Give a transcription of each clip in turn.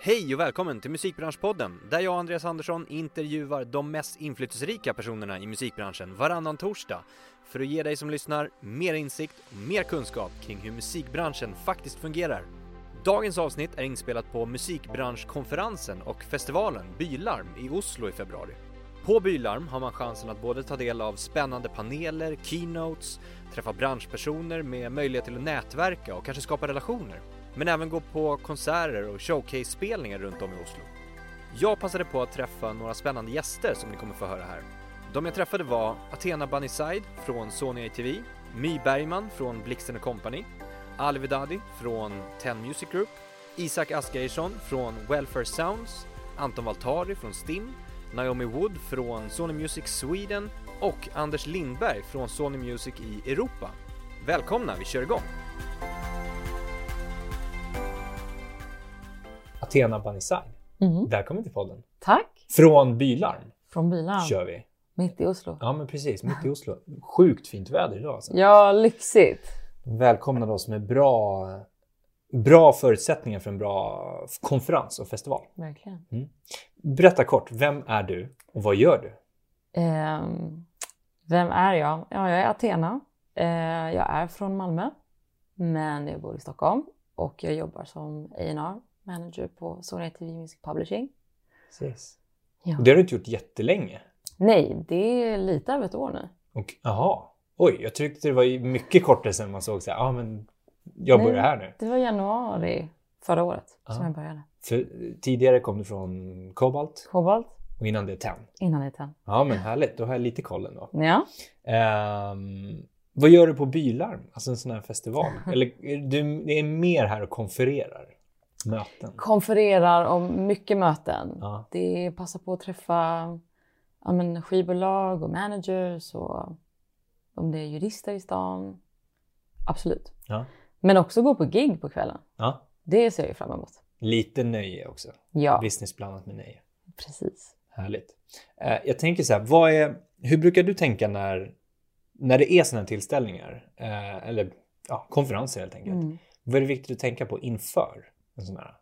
Hej och välkommen till Musikbranschpodden där jag och Andreas Andersson intervjuar de mest inflytelserika personerna i musikbranschen varannan torsdag för att ge dig som lyssnar mer insikt och mer kunskap kring hur musikbranschen faktiskt fungerar. Dagens avsnitt är inspelat på Musikbranschkonferensen och festivalen Bylarm i Oslo i februari. På Bylarm har man chansen att både ta del av spännande paneler, keynotes, träffa branschpersoner med möjlighet till att nätverka och kanske skapa relationer. Men även gå på konserter och showcase-spelningar runt om i Oslo. Jag passade på att träffa några spännande gäster som ni kommer få höra här. De jag träffade var Athena Bunnyside från Sony ATV, My Bergman från Blixten Company, Ali Vedadi från Ten Music Group, Isak Asgeirsson från Welfare Sounds, Anton Valtari från Stim, Naomi Wood från Sony Music Sweden och Anders Lindberg från Sony Music i Europa. Välkomna, vi kör igång! Athena Banisai. Mm. Välkommen till podden. Tack! Från Bylarm Från Bylarm, kör vi. mitt i Oslo. Ja, men precis. Mitt i Oslo. Sjukt fint väder idag. Alltså. Ja, lyxigt. Välkomna oss med bra, bra förutsättningar för en bra konferens och festival. Verkligen. Berätta kort, vem är du och vad gör du? Ehm, vem är jag? Ja, jag är Athena. Eh, jag är från Malmö, men jag bor i Stockholm och jag jobbar som A&R manager på Sony TV Music Publishing. Precis. Ja. Och det har du inte gjort jättelänge. Nej, det är lite över ett år nu. Och, aha. Oj, jag tyckte det var mycket kortare sen man såg så här, ja men jag börjar Nej. här nu. Det var januari förra året som Ah. jag började. För tidigare kom du från Cobalt Kobalt, och innan det Ten. innan det ten. Ja men härligt, då har jag lite koll ändå. Ja. Ehm, vad gör du på Bylarm? Alltså en sån här festival? Eller du är mer här och konfererar? Möten? konfererar om mycket möten. Ja. Det är passa på att träffa ja, men, skivbolag och managers och om det är jurister i stan. Absolut. Ja. Men också gå på gig på kvällen. ja. Det ser jag fram emot. Lite nöje också. Ja, Business blandat med nöje. precis. Härligt. Eh, jag tänker så här, är, hur brukar du tänka när, när det är här tillställningar? Eh, eller ja, konferenser helt enkelt. Mm. Vad är det viktigt att tänka på inför en sån här?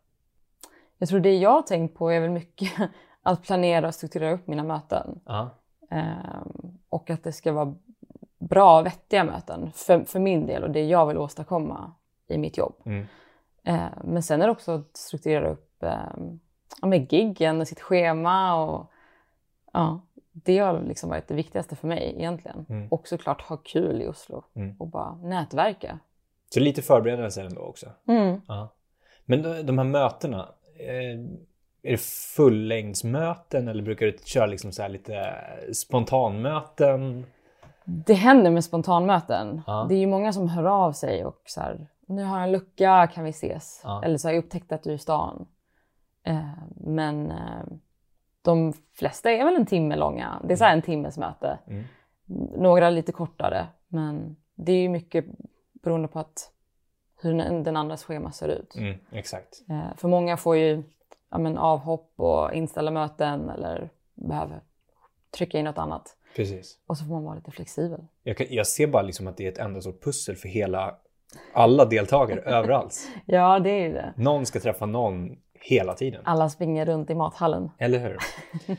Jag tror det jag har tänkt på är väl mycket att planera och strukturera upp mina möten. Ja. Ehm, och att det ska vara bra, vettiga möten för, för min del och det jag vill åstadkomma i mitt jobb. Mm. Eh, men sen är det också att strukturera upp ja, med giggen och sitt schema. Och, ja, det har liksom varit det viktigaste för mig egentligen. Mm. Och såklart ha kul i Oslo Mm. och bara nätverka. Så lite förberedelser ändå också. Mm. Ja. Men de, här mötena, eh, är det fullängdsmöten eller brukar du köra liksom så här lite spontanmöten? Det händer med spontanmöten. Ja. Det är ju många som hör av sig och så här, nu har jag en lucka, kan vi ses? Ja. Eller så har jag upptäckt att du är i stan. Eh, men eh, de flesta är väl en timme långa. Det är så här en timmes möte. Mm. Några lite kortare, men det är ju mycket beroende på att hur den andras schema ser ut. Mm, exakt. Eh, för många får ju ja, men, avhopp och inställa möten eller behöver trycka in något annat. Precis. Och så får man vara lite flexibel. Jag, kan, jag ser bara liksom att det är ett enda stort pussel för hela, alla deltagare överallt. Ja, det är ju det. Någon ska träffa någon hela tiden. Alla springer runt i mathallen. Eller hur?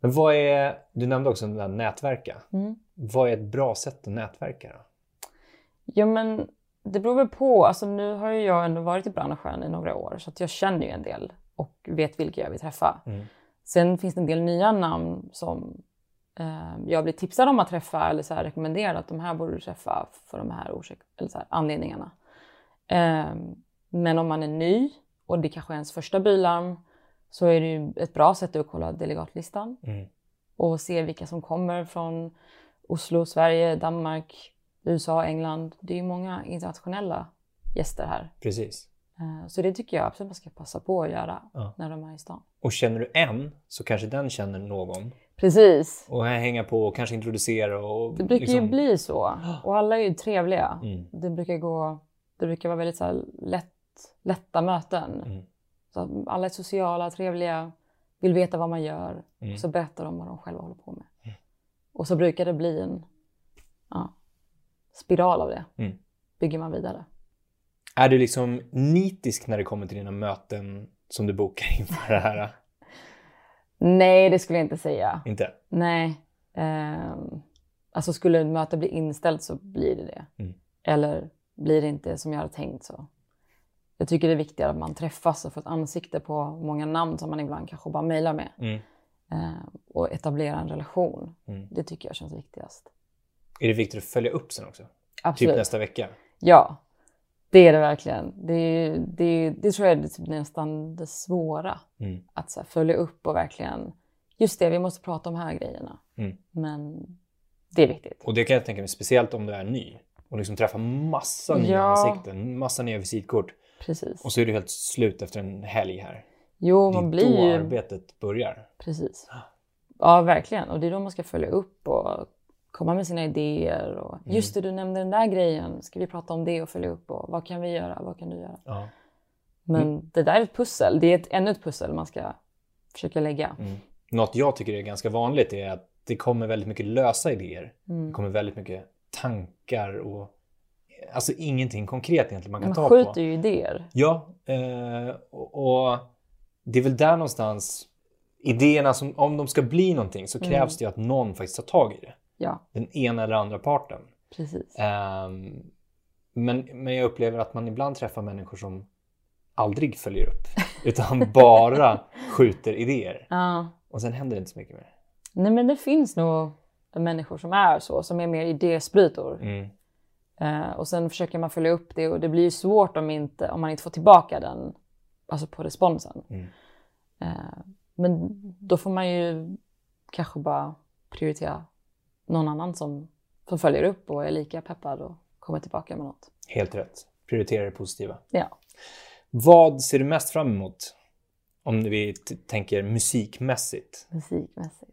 Men vad är, du nämnde också den där nätverka. Mm. Vad är ett bra sätt att nätverka då? Ja, men det beror väl på. Alltså, nu har ju jag ändå varit i branschen i några år så att jag känner ju en del och vet vilka jag vill träffa. Mm. Sen finns det en del nya namn som eh, jag blir tipsad om att träffa eller så här rekommenderad att de här borde du träffa för de här, orsak- eller så här anledningarna. Eh, men om man är ny och det kanske är ens första bylarm så är det ju ett bra sätt att kolla delegatlistan Mm. och se vilka som kommer från Oslo, Sverige, Danmark, USA, England. Det är ju många internationella gäster här. Precis. Eh, Så det tycker jag absolut man ska passa på att göra Ja. när de är i stan. Och känner du en så kanske den känner någon. Precis. Och hänga på och kanske introducera och Det brukar liksom... ju bli så. Och alla är ju trevliga. Mm. Det brukar gå, det brukar vara väldigt så här lätt, lätta möten. Mm. Så alla är sociala, trevliga, vill veta vad man gör. Mm. Och så berättar de vad de själva håller på med. Och så brukar det bli en ja, spiral av det. Mm. Bygger man vidare. Är du liksom nitisk när det kommer till dina möten som du bokar inför det här? Nej, det skulle jag inte säga. Inte? Nej. Ehm, alltså skulle ett möte bli inställt så blir det det. Mm. Eller blir det inte som jag hade tänkt så. Jag tycker det är viktigare att man träffas och får ett ansikte på många namn som man ibland kanske bara mejlar med. Mm. Ehm, och etablera en relation. Mm. Det tycker jag känns viktigast. Är det viktigt att följa upp sen också? Absolut. Typ nästa vecka? Ja, det är det verkligen. Det, är- det, det tror jag är typ nästan det svåra. Mm. Att så här, följa upp och verkligen, just det, vi måste prata om de här grejerna. Mm. Men det är viktigt. Och det kan jag tänka mig, speciellt om du är ny och liksom träffar massa nya Ja. ansikten, massa nya visitkort. Precis. Och så är du helt slut efter en helg här. Jo, Det är man då blir ju... arbetet börjar. Precis. Ja, verkligen. Och det är då man ska följa upp och komma med sina idéer. Och, Mm. Just det, du nämnde den där grejen. Ska vi prata om det och följa upp? Och vad kan vi göra? Vad kan du göra? Ja. Men Mm. det där är ett pussel. Det är ett, ännu ett pussel man ska försöka lägga. Mm. Något jag tycker är ganska vanligt är att det kommer väldigt mycket lösa idéer. Det Mm. kommer väldigt mycket tankar och alltså ingenting konkret egentligen man kan Man ta skjuter på. ju idéer. Ja, eh, och, och det är väl där någonstans idéerna som om de ska bli någonting så Mm. krävs det ju att någon faktiskt tar tag i det. Ja, Den ena eller andra parten. precis. Ehm, men, men jag upplever att man ibland träffar människor som aldrig följer upp utan bara skjuter idéer. Ja. Och sen händer det inte så mycket mer. Nej, men det finns nog människor som är så, som är mer idésprutor. Mm. Eh, och sen försöker man följa upp det och det blir ju svårt om, inte, om man inte får tillbaka den, alltså på responsen. Mm. Eh, men då får man ju kanske bara prioritera någon annan som, som följer upp och är lika peppad och kommer tillbaka med något. Helt rätt. Prioritera det positiva. Ja. Vad ser du mest fram emot? Om vi tänker musikmässigt. Musikmässigt.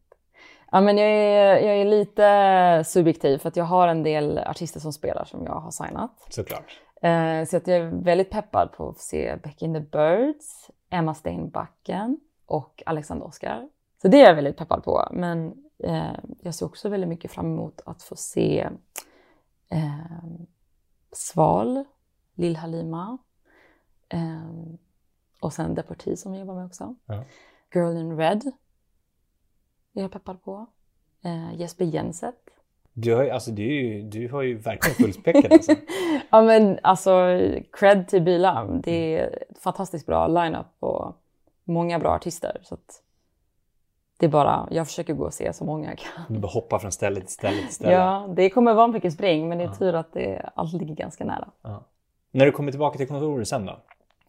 Ja, men jag, är, jag är lite subjektiv för att jag har en del artister som spelar som jag har signat. Såklart. Eh, så att jag är väldigt peppad på att se Becky and the Birds, Emma Steinbacken och Alexander Oskar. Så det är jag väldigt peppad på. Men jag ser också väldigt mycket fram emot att få se eh, Sval, Lill Halima eh, och sen Deportee som vi jobbar med också. Ja. Girl in Red är jag peppad på. Eh, Jesper Jenset. Du har, alltså, du, du har ju verkligen fullspäckat alltså. Ja men alltså cred till Bilarm. Det är ett fantastiskt bra line-up och många bra artister. Så att det är bara, jag försöker gå och se så många jag kan. Du bara hoppar från ställe till ställe till ställe. Ja, det kommer vara mycket spring men det är tur att det allt ligger ganska nära. Ja. När du kommer tillbaka till kontoret sen då?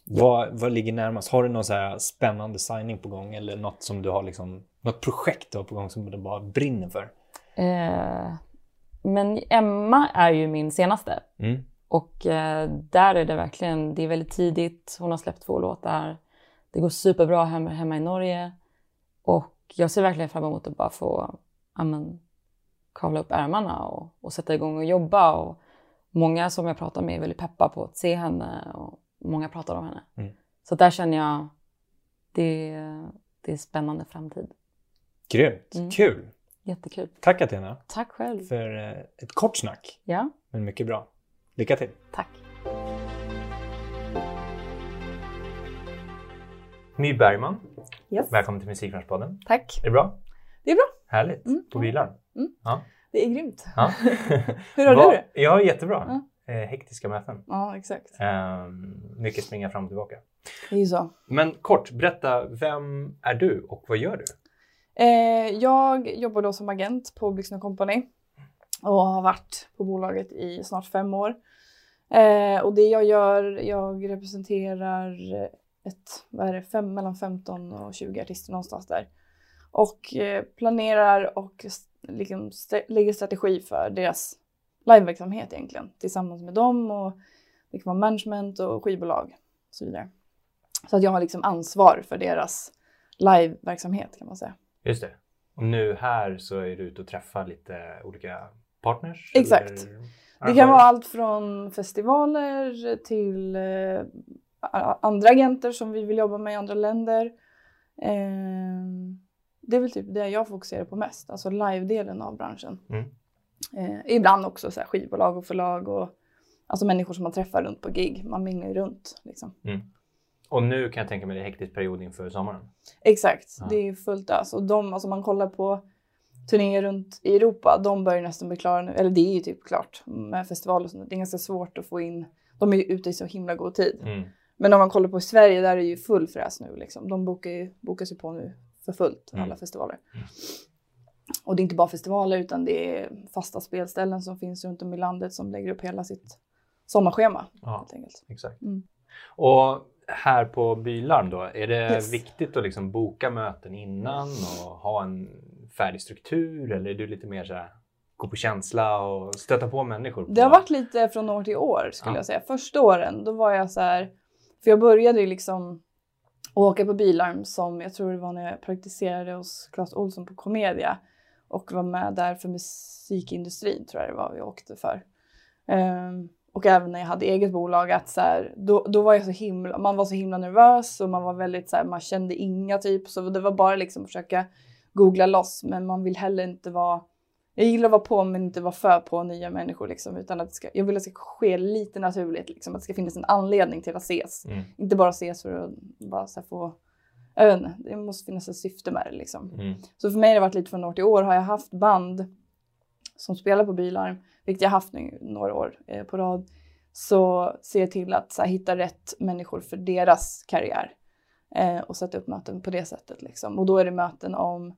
Vad, vad ligger närmast? Har du någon så här spännande signing på gång eller något som du har liksom, något projekt du har på gång som du bara brinner för? Eh, men Emma är ju min senaste. Mm. Och eh, där är det verkligen, det är väldigt tidigt. Hon har släppt två låtar. Det går superbra hemma, hemma i Norge. Och jag ser verkligen fram emot att bara få ja, men, kavla upp ärmarna och, och sätta igång och jobba. Och många som jag pratar med är väldigt peppa på att se henne och många pratar om henne. Mm. Så där känner jag, det, det är spännande framtid. Grymt, Mm. kul! Jättekul. Tack Athena Tack själv. för eh, ett kort snack, Ja, men mycket bra. Lycka till! tack. My Bergman, Yes. välkommen till Musikbranschpodden. Tack. Är det bra? Det är bra. Härligt, Mm. på bilar. Det är grymt. Ja. Hur har du det? Ja, jättebra. Eh, hektiska möten. Ja, exakt. Ehm, mycket springa fram och tillbaka. Det är ju så. Men kort, berätta, vem är du och vad gör du? Eh, jag jobbar då som agent på Blixten Company och har varit på bolaget i snart fem år. Eh, och det jag gör, jag representerar ett, vad är det, fem, mellan 15 och 20 artister någonstans där. Och eh, planerar och liksom st- lägger strategi för deras liveverksamhet egentligen tillsammans med dem och det kan vara management och skivbolag och så vidare. Så att jag har liksom ansvar för deras liveverksamhet kan man säga. Just det. Och nu här så är du ute och träffar lite olika partners? Exakt. eller Det kan vara allt från festivaler till eh, andra agenter som vi vill jobba med i andra länder. Eh, det är väl typ det jag fokuserar på mest, alltså live-delen av branschen. Mm. Eh, ibland också så här skivbolag och förlag och alltså människor som man träffar runt på gig. Man minglar ju runt liksom. Och nu kan jag tänka mig det är hektisk period inför sommaren. Exakt, Ja. det är fullt ös. Och de, alltså man kollar på turnéer runt i Europa, de börjar nästan bli klara nu. Eller det är ju typ klart med festivaler och sånt. Det är ganska svårt att få in. De är ju ute i så himla god tid. Mm. Men om man kollar på Sverige, där är det ju full fräs nu. Liksom. De bokar ju, bokas ju på nu för fullt, Mm. alla festivaler. Och det är inte bara festivaler utan det är fasta spelställen som finns runt om i landet som lägger upp hela sitt sommarschema. Ja, exakt. Mm. Och här på Bylarm då, är det Yes. viktigt att liksom boka möten innan och ha en färdig struktur eller är du lite mer så här gå på känsla och stöta på människor? På... Det har varit lite från år till år skulle Ja. jag säga. Första åren då var jag så här, för jag började ju liksom åka på bilarm som jag tror det var när jag praktiserade hos Clas Olsson på Comedia och var med där för musikindustrin tror jag det var vi åkte för. Um, och även när jag hade eget bolag att så här, då, då var jag så himla, man var så himla nervös och man var väldigt så här, man kände inga typ så det var bara liksom försöka googla loss men man vill heller inte vara jag gillar att vara på men inte vara för på nya människor liksom, utan att ska, jag vill att det ska ske lite naturligt liksom, att det ska finnas en anledning till att ses. Mm. Inte bara ses för att bara så få, jag vet inte, det måste finnas ett syfte med det liksom. Mm. Så för mig har det varit lite från år till år. Har jag haft band som spelar på Bylarm, vilket jag haft nu några år eh, på rad, så ser jag till att här, hitta rätt människor för deras karriär. Eh, och sätta upp möten på det sättet. Liksom. Och då är det möten om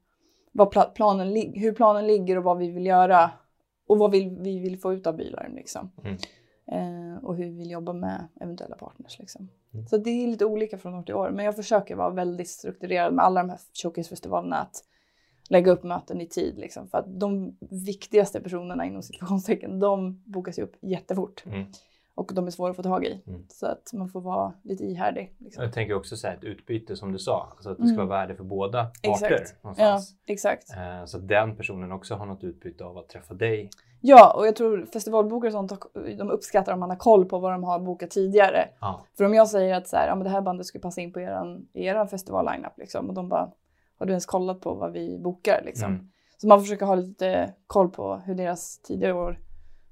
vad pla- planen hur planen ligger och vad vi vill göra. Och vad vi, vi vill få ut av Bylarm. Liksom. Mm. Eh, och hur vi vill jobba med eventuella partners. Liksom. Mm. Så det är lite olika från år till år. Men jag försöker vara väldigt strukturerad med alla de här showcasefestivalerna. Att lägga upp möten i tid. Liksom, för att de viktigaste personerna inom situationstecken, de bokas ju upp jättefort. Mm. Och de är svåra att få tag i. Mm. Så att man får vara lite ihärdig. Liksom. Jag tänker också så här ett utbyte som du sa, alltså att det ska Mm. vara värde för båda parter. Exakt. Ja, Någonstans. exakt. Eh, Så att den personen också har något utbyte av att träffa dig. Ja, och jag tror festivalbokare och sånt, de uppskattar om man har koll på vad de har bokat tidigare. Ja. För om jag säger att så här, ja, men det här bandet skulle passa in på eran, eran festival-lineup liksom, och de bara, har du ens kollat på vad vi bokar liksom? Mm. Så man försöker ha lite koll på hur deras tidigare år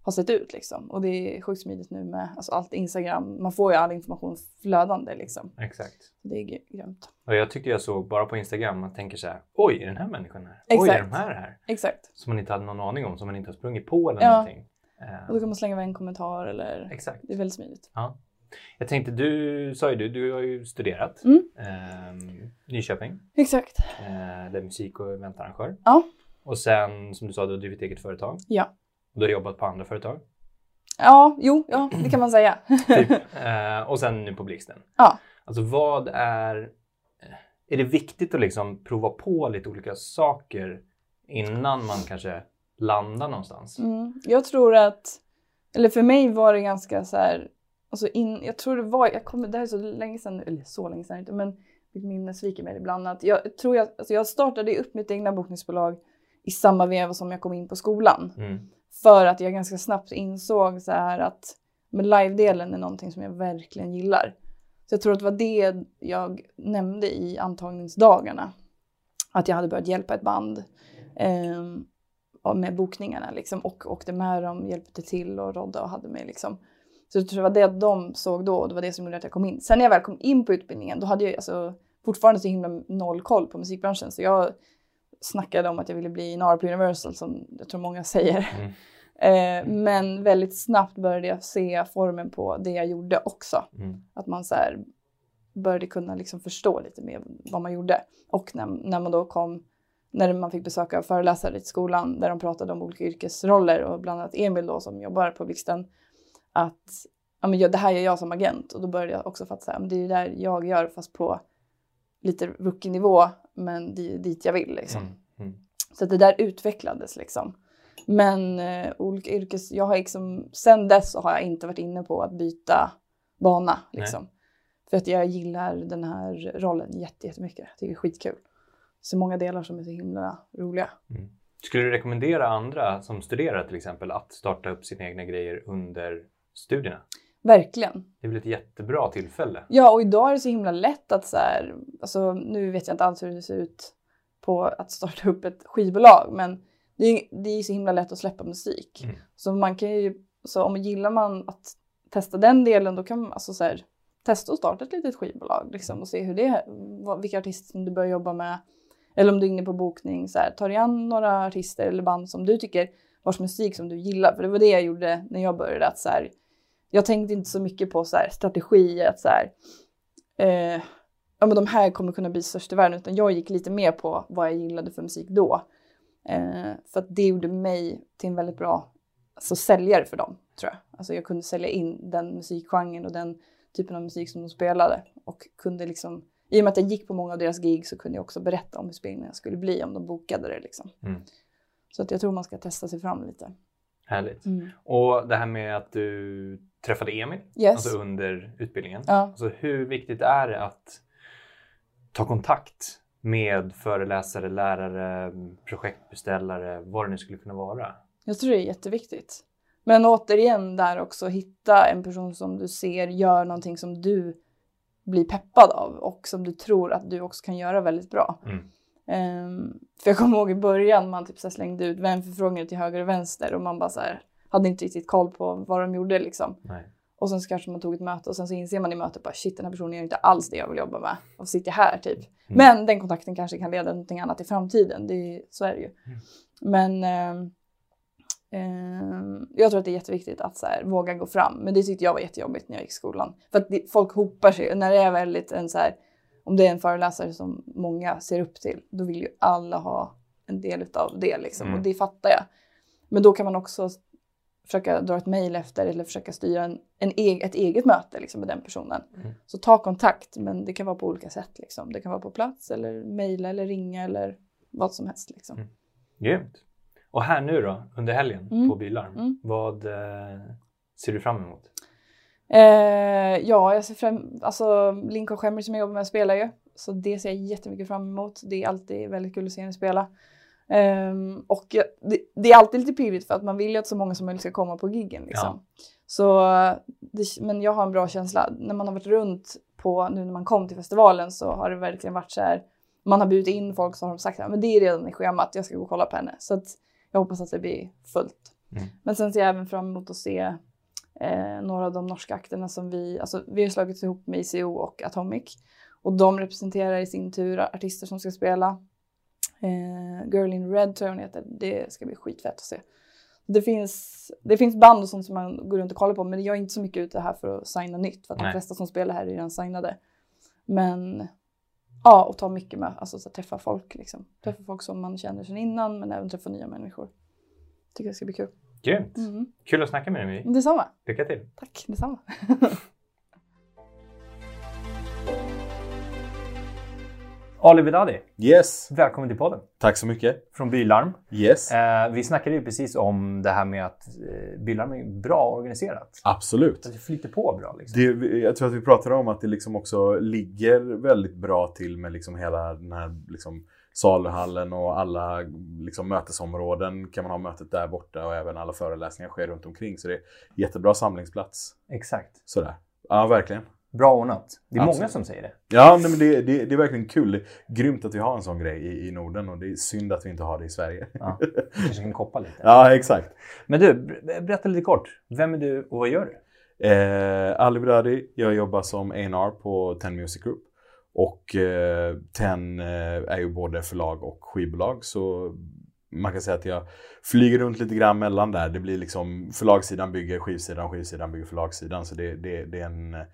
har sett ut liksom. Och det är sjukt smidigt nu med alltså, allt Instagram. Man får ju all information flödande liksom. Exakt. Så det är gry- grymt. Och jag tyckte jag såg bara på Instagram, man tänker så här, oj är den här människan här? Oj är Exakt. de här här? Exakt. Som man inte hade någon aning om, som man inte har sprungit på eller Ja. någonting. Eh, Och då kan man slänga iväg en kommentar eller... Exakt. Det är väldigt smidigt. Ja. Jag tänkte, du sa ju du, du har ju studerat Mm. ehm, Nyköping, Exakt. eh, där musik och eventarrangör. Ja. Och sen som du sa, du har drivit eget företag. Ja. Du har jobbat på andra företag. Ja, jo, ja, det kan man säga. Typ. eh, och sen nu på Blixten. Ja. Alltså vad är... eh, Är det viktigt att liksom prova på lite olika saker innan man kanske landar någonstans? Mm. Jag tror att, eller för mig var det ganska så här, alltså in, jag tror det var, jag kommer, det här är så länge sedan, eller så länge sedan inte, men mitt minne sviker mig ibland. Att jag tror jag, alltså jag startade upp mitt egna bokningsbolag i samma veva som jag kom in på skolan. Mm. För att jag ganska snabbt insåg så här att men live-delen är någonting som jag verkligen gillar. Så jag tror att det var det jag nämnde i antagningsdagarna. Att jag hade börjat hjälpa ett band eh, med bokningarna liksom, och åkte med dem, hjälpte till och rådde och hade mig. Liksom. Så jag tror det var det de såg då och det var det som gjorde att jag kom in. Sen när jag väl kom in på utbildningen då hade jag alltså, fortfarande så himla noll koll på musikbranschen. Så jag snackade om att jag ville bli en på Universal som jag tror många säger. Mm. Eh, men väldigt snabbt började jag se formen på det jag gjorde också. Mm. Att man så här började kunna liksom förstå lite mer vad man gjorde. Och när, när man då kom, när man fick besöka föreläsare i skolan där de pratade om olika yrkesroller och bland annat Emil då som jobbar på Blixten. Att ja, men det här gör jag som agent och då började jag också fatta att det är ju där jag gör fast på lite rookie-nivå men dit jag vill liksom. Mm. Mm. Så det där utvecklades liksom. Men eh, olika yrkes... Jag har liksom, sen dess har jag inte varit inne på att byta bana. Liksom. För att jag gillar den här rollen jätte- jättemycket. Jag tycker det är skitkul. Så många delar som är så himla roliga. Mm. Skulle du rekommendera andra som studerar till exempel att starta upp sina egna grejer under studierna? Verkligen. Det är väl ett jättebra tillfälle? Ja, och idag är det så himla lätt att så här, alltså nu vet jag inte alls hur det ser ut på att starta upp ett skivbolag, men det är, det är så himla lätt att släppa musik. Mm. Så man kan ju, så om gillar man att testa den delen då kan man alltså så här, testa att starta ett litet skivbolag liksom, och se hur det, vad, vilka artister som du börjar jobba med. Eller om du är inne på bokning, så här, ta dig an några artister eller band som du tycker vars musik som du gillar. För det var det jag gjorde när jag började. Att så här, jag tänkte inte så mycket på så här, strategi, att så här, eh, ja, men de här kommer kunna bli störst i världen. Utan jag gick lite mer på vad jag gillade för musik då. Eh, för att det gjorde mig till en väldigt bra alltså, säljare för dem, tror jag. Alltså jag kunde sälja in den musikgenren och den typen av musik som de spelade. Och kunde liksom, i och med att jag gick på många av deras gig så kunde jag också berätta om hur spelningarna skulle bli om de bokade det. Liksom. Mm. Så att jag tror man ska testa sig fram lite. Härligt. Mm. Och det här med att du träffade Emil Yes. alltså under utbildningen. Ja. Alltså hur viktigt är det att ta kontakt med föreläsare, lärare, projektbeställare, vad det nu skulle kunna vara? Jag tror det är jätteviktigt. Men återigen där också hitta en person som du ser gör någonting som du blir peppad av och som du tror att du också kan göra väldigt bra. Mm. Ehm, för jag kommer ihåg i början man typ så slängde ut vänförfrågningar till höger och vänster och man bara så här, hade inte riktigt koll på vad de gjorde liksom. Nej. Och sen så kanske man tog ett möte och sen så inser man i mötet bara shit den här personen gör inte alls det jag vill jobba med. Så sitter jag här typ. Men den kontakten kanske kan leda till någonting annat i framtiden. Det så är det ju. Men ehm, ehm, jag tror att det är jätteviktigt att så här, våga gå fram. Men det tyckte jag var jättejobbigt när jag gick i skolan. För att det, folk hopar sig. När det är väldigt en så här, om det är en föreläsare som många ser upp till, då vill ju alla ha en del av det liksom. Mm. Och det fattar jag. Men då kan man också försöka dra ett mejl efter eller försöka styra en, en e ett eget möte liksom, med den personen. Mm. Så ta kontakt, men det kan vara på olika sätt. Liksom. Det kan vara på plats eller mejla eller ringa eller vad som helst. Liksom. Mm. Grymt. Och här nu då, under helgen Mm. på Bylarm, Mm. vad eh, ser du fram emot? Eh, ja, jag ser fram alltså Lincoln Schemmer som jag jobbar med spelar ju. Så det ser jag jättemycket fram emot. Det är alltid väldigt kul att se henne spela. Ehm, och jag, det, det är alltid lite pirrigt för att man vill ju att så många som möjligt ska komma på giggen. Liksom. Så, det, men jag har en bra känsla. När man har varit runt på, nu när man kom till festivalen så har det verkligen varit så här. Man har bjudit in folk så har sagt att det är redan i schemat, jag ska gå och kolla på henne. Så att jag hoppas att det blir fullt. Mm. Men sen ser jag även fram emot att se eh, några av de norska akterna som vi, alltså vi har slagit ihop med ICO och Atomic. Och de representerar i sin tur artister som ska spela. Eh, Girl in Red tror jag hon heter. Det ska bli skitfett att se. Det finns, det finns band och sånt som man går runt och kollar på men jag är inte så mycket ute här för att signa nytt för att Nej. de flesta som spelar här är redan signade. Men ja, och ta mycket med, alltså så träffa folk liksom. Träffa folk som man känner sedan innan men även träffa nya människor. Tycker det ska bli kul. Grymt. Mm. Kul att snacka med dig. My. Detsamma. Lycka till. Tack, detsamma. Ali Vedadi, Yes, välkommen till podden tack så mycket. från Bylarm. Yes, Eh, vi snackade ju precis om det här med att eh, Bylarm är bra organiserat. absolut. Att det flyter på bra. Liksom. Det, jag tror att vi pratade om att det liksom också ligger väldigt bra till med liksom hela den här liksom saluhallen och alla liksom mötesområden kan man ha mötet där borta och även alla föreläsningar sker runt omkring. Så det är jättebra samlingsplats. Exakt. Sådär. Ja, verkligen. Bra ordnat. Det är många Absolut. som säger det. Ja, nej, men det, det, det är verkligen kul. Det är grymt att vi har en sån grej i, i Norden och det är synd att vi inte har det i Sverige. Ja. Vi kanske kan koppa lite. Ja, exakt. Men du, ber- berätta lite kort. Vem är du och vad gör du? Eh, Ali Brady, jag jobbar som A&R på Ten Music Group. Och eh, Ten eh, är ju både förlag och skivbolag så man kan säga att jag flyger runt lite grann mellan där. Det blir liksom förlagssidan bygger skivsidan, skivsidan bygger förlagssidan. Så det, det, det är en eh,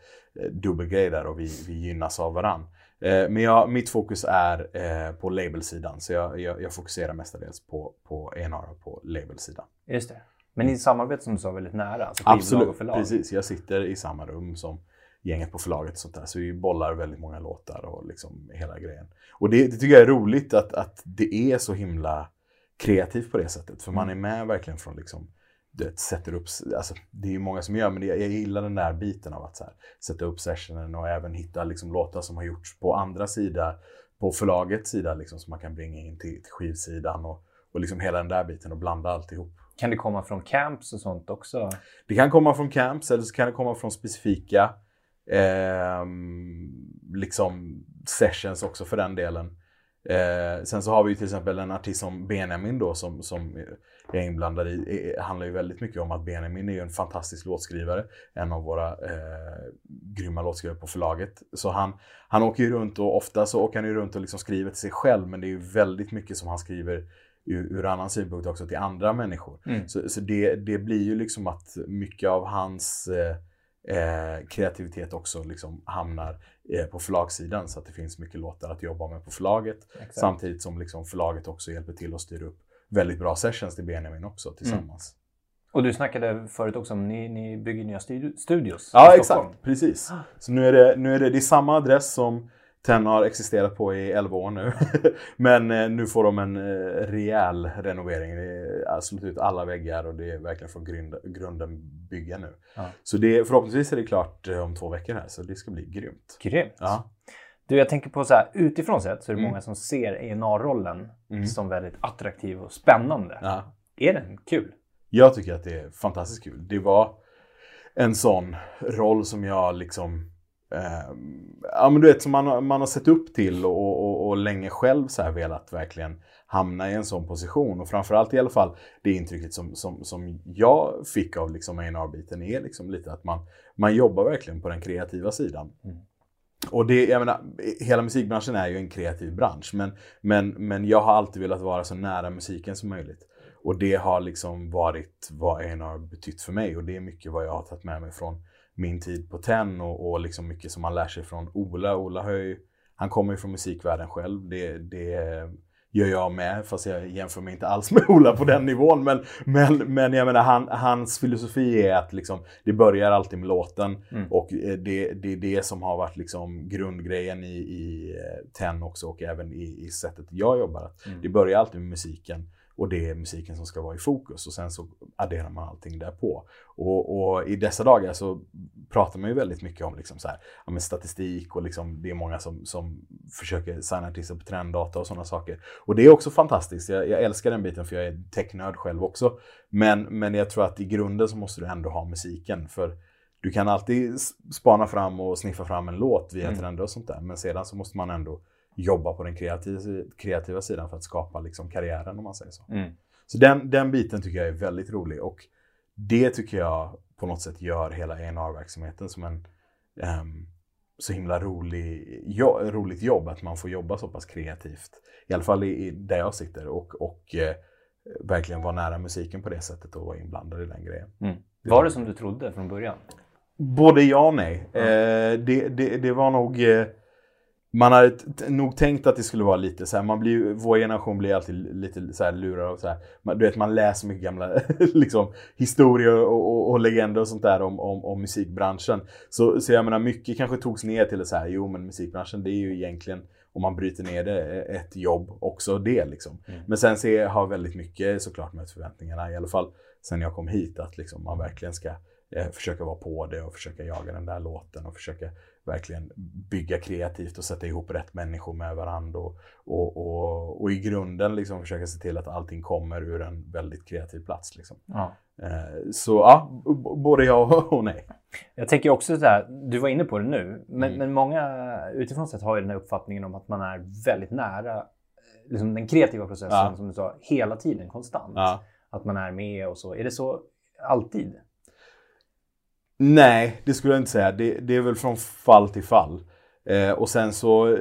dubbelgrej där och vi, vi gynnas av varann. Eh, men jag, mitt fokus är eh, på labelsidan så jag, jag, jag fokuserar mestadels på, på A&R och på labelsidan. Just det. Men ni samarbetar som du sa väldigt nära. Alltså skivbolag och Absolut, förlag. precis. Jag sitter i samma rum som gänget på förlaget och sånt där. Så vi bollar väldigt många låtar och liksom hela grejen. Och det, det tycker jag är roligt att, att det är så himla kreativt på det sättet. För man är med verkligen från liksom, det sätter upp, alltså, det är ju många som gör, men det, jag gillar den där biten av att här, sätta upp sessionen och även hitta liksom, låtar som har gjorts på andra sida, på förlagets sida, liksom, som man kan bringa in till, till skivsidan och, och liksom hela den där biten och blanda alltihop. Kan det komma från camps och sånt också? Det kan komma från camps eller så kan det komma från specifika ehm, liksom sessions också för den delen. Eh, sen så har vi ju till exempel en artist som Benjamin då som, som jag är inblandad i. Det handlar ju väldigt mycket om att Benjamin är ju en fantastisk låtskrivare. En av våra eh, grymma låtskrivare på förlaget. Så han, han åker ju runt och ofta så åker han ju runt och liksom skriver till sig själv men det är ju väldigt mycket som han skriver ur, ur annan synpunkt också till andra människor. Mm. Så, så det, det blir ju liksom att mycket av hans eh, eh, kreativitet också liksom hamnar eh, på förlagssidan så att det finns mycket låtar att jobba med på förlaget. Exakt. Samtidigt som liksom förlaget också hjälper till att styra upp väldigt bra sessions till Benjamin också tillsammans. Och du snackade förut också om ni, ni bygger nya studio, studios Ja, exakt. Precis. Så nu är det, nu är det, det är samma adress som Ten har existerat på i 11 år nu. Men eh, nu får de en eh, rejäl renovering. Det är slått ut alla väggar och det är verkligen från grund, grunden bygga nu. Ja. Så det, förhoppningsvis är det klart eh, om två veckor här, så det ska bli grymt. Grymt. Ja. Du, jag tänker på så här, utifrån sett så är det Mm. många som ser A&R-rollen Mm. som väldigt attraktiv och spännande. Ja. Är den kul? Jag tycker att det är fantastiskt kul. Det var en sån roll som jag liksom eh, ja men du vet som man, har- man har sett upp till och, och, och länge själv så här velat verkligen hamna i en sån position. Och framförallt i alla fall det intrycket som, som, som jag fick av liksom A&R-biten är liksom lite att man, man jobbar verkligen på den kreativa sidan. Mm. Och det, jag menar, hela musikbranschen är ju en kreativ bransch men, men, men jag har alltid velat vara så nära musiken som möjligt. Och det har liksom varit vad A&R betytt för mig och det är mycket vad jag har tagit med mig från min tid på TEN och, och liksom mycket som man lär sig från Ola. Ola har ju, han kommer ju från musikvärlden själv. Det, det gör jag med, fast jag jämför mig inte alls med Ola på den nivån. Men, men, men jag menar, han, hans filosofi är att liksom, det börjar alltid med låten. Mm. Och eh, det, det är det som har varit liksom grundgrejen i, i eh, TEN också och även i, i sättet jag jobbar. Mm. Det börjar alltid med musiken och det är musiken som ska vara i fokus och sen så adderar man allting därpå. Och, och i dessa dagar så pratar man ju väldigt mycket om liksom så här, ja, statistik och liksom, det är många som, som försöker signa artister på trenddata och sådana saker. Och det är också fantastiskt. Jag, jag älskar den biten för jag är technörd själv också. Men, men jag tror att i grunden så måste du ändå ha musiken. För du kan alltid spana fram och sniffa fram en låt via Mm. trender och sånt där. Men sedan så måste man ändå jobba på den kreativa, kreativa sidan för att skapa liksom karriären om man säger så. Mm. Så den, den biten tycker jag är väldigt rolig och det tycker jag på något sätt gör hela A&R-verksamheten som en ehm, så himla rolig, jo, roligt jobb att man får jobba så pass kreativt. I alla fall i, i, där jag sitter och, och eh, verkligen vara nära musiken på det sättet och vara inblandad i den grejen. Mm. Var det som du trodde från början? Både ja och nej. Eh, det, det, det var nog... Eh, man hade nog tänkt att det skulle vara lite så här, man blir, vår generation blir alltid lite så här lurad och så här. Man, du vet, man läser mycket gamla liksom, historier och, och, och legender och sånt där om, om, om musikbranschen. Så, så jag menar, mycket kanske togs ner till så här, jo men musikbranschen det är ju egentligen, om man bryter ner det, ett jobb också det liksom. Mm. Men sen är- har väldigt mycket såklart mött förväntningarna, i alla fall sen jag kom hit, att liksom man verkligen ska eh, försöka vara på det och försöka jaga den där låten och försöka verkligen bygga kreativt och sätta ihop rätt människor med varandra och, och, och, och i grunden liksom försöka se till att allting kommer ur en väldigt kreativ plats. Liksom. Ja. Eh, så ja, både ja och nej. Jag tänker också så här, du var inne på det nu, men, Mm. men många utifrån sett har ju den här uppfattningen om att man är väldigt nära eh, liksom den kreativa processen, Ja. som du sa, hela tiden, konstant. Ja. Att man är med och så. Är det så alltid? Nej, det skulle jag inte säga. Det, det är väl från fall till fall. Eh, och sen så eh,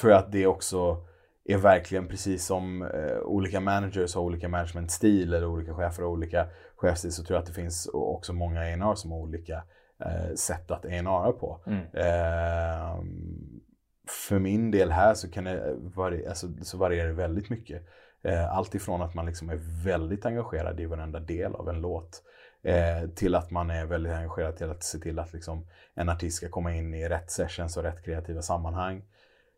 tror jag att det också är verkligen precis som eh, olika managers har olika managementstil eller olika chefer har olika chefsstil så tror jag att det finns också många A&R som har olika eh, sätt att A&R på. Mm. Eh, för min del här så, kan det vari- alltså, så varierar det väldigt mycket. Eh, allt ifrån att man liksom är väldigt engagerad i varenda del av en låt eh, till att man är väldigt engagerad till att se till att liksom, en artist ska komma in i rätt sessions och rätt kreativa sammanhang.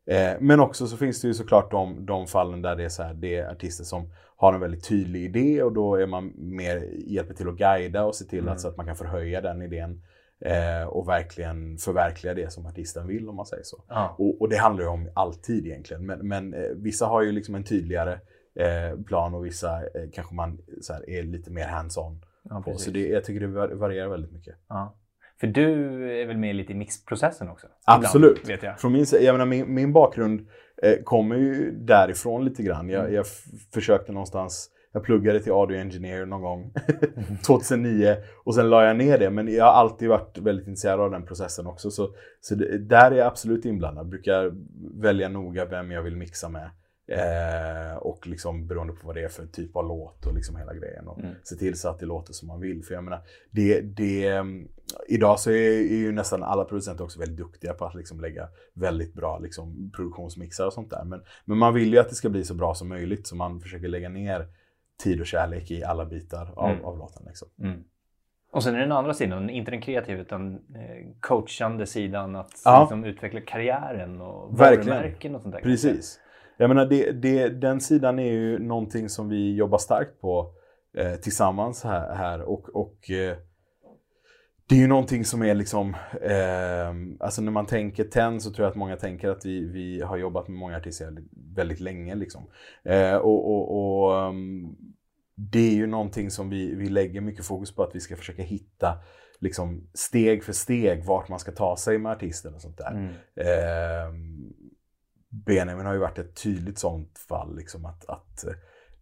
Eh, men också så finns det ju såklart de, de fallen där det är, så här, det är artister som har en väldigt tydlig idé och då är man mer hjälper till att guida och se till Mm. att, så att man kan förhöja den idén eh, och verkligen förverkliga det som artisten vill om man säger så. Ja. Och, och det handlar ju om alltid egentligen. Men, men eh, vissa har ju liksom en tydligare eh, plan och vissa eh, kanske man här, är lite mer hands-on Ja, på. Så det, jag tycker det var- varierar väldigt mycket. Ja. För du är väl med lite i mixprocessen också? Absolut. Ibland, vet jag. Från min, jag menar, min, min bakgrund eh, kommer ju därifrån lite grann. Jag, jag f- försökte någonstans, jag pluggade till audio engineer någon gång 2009 och sen la jag ner det. Men jag har alltid varit väldigt intresserad av den processen också. Så, så det, där är jag absolut inblandad. Brukar välja noga vem jag vill mixa med. Eh, och liksom beroende på vad det är för typ av låt och liksom hela grejen. Och Mm. se till så att det låter som man vill. För jag menar, det, det, mm, idag så är, ju nästan alla producenter också väldigt duktiga på att liksom lägga väldigt bra liksom, produktionsmixar och sånt där. Men, men man vill ju att det ska bli så bra som möjligt så man försöker lägga ner tid och kärlek i alla bitar av, Mm. av låten. Liksom. Mm. Och sen är den andra sidan, inte den kreativa utan eh, coachande sidan att Ja. liksom, utveckla karriären och Verkligen. varumärken och sånt där. Precis. Jag menar, det, det, den sidan är ju någonting som vi jobbar starkt på eh, tillsammans här. här och, och eh, det är ju någonting som är liksom, eh, alltså när man tänker TEN så tror jag att många tänker att vi, vi har jobbat med många artister väldigt länge. Liksom. Eh, och och, och ehm, det är ju någonting som vi, vi lägger mycket fokus på att vi ska försöka hitta liksom, steg för steg vart man ska ta sig med artisten och sånt där. Mm. Ehm, Benjamin har ju varit ett tydligt sånt fall, liksom att, att eh,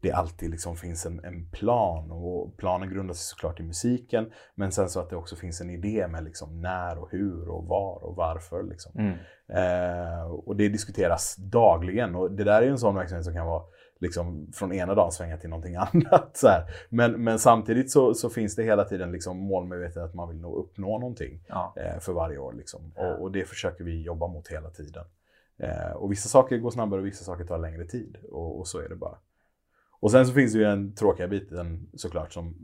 det alltid liksom finns en, en plan och planen grundar sig såklart i musiken men sen så att det också finns en idé med liksom när och hur och var och varför. Liksom. Mm. Eh, och det diskuteras dagligen och det där är ju en sån verksamhet som kan vara liksom från ena dagen svänga till någonting annat. Så här. Men, men samtidigt så, så finns det hela tiden liksom målmedvetet att man vill nå uppnå någonting Ja. eh, för varje år. Liksom. Och, och det försöker vi jobba mot hela tiden. Eh, och vissa saker går snabbare och vissa saker tar längre tid. Och, och så är det bara. Och sen så finns det ju en tråkiga biten såklart som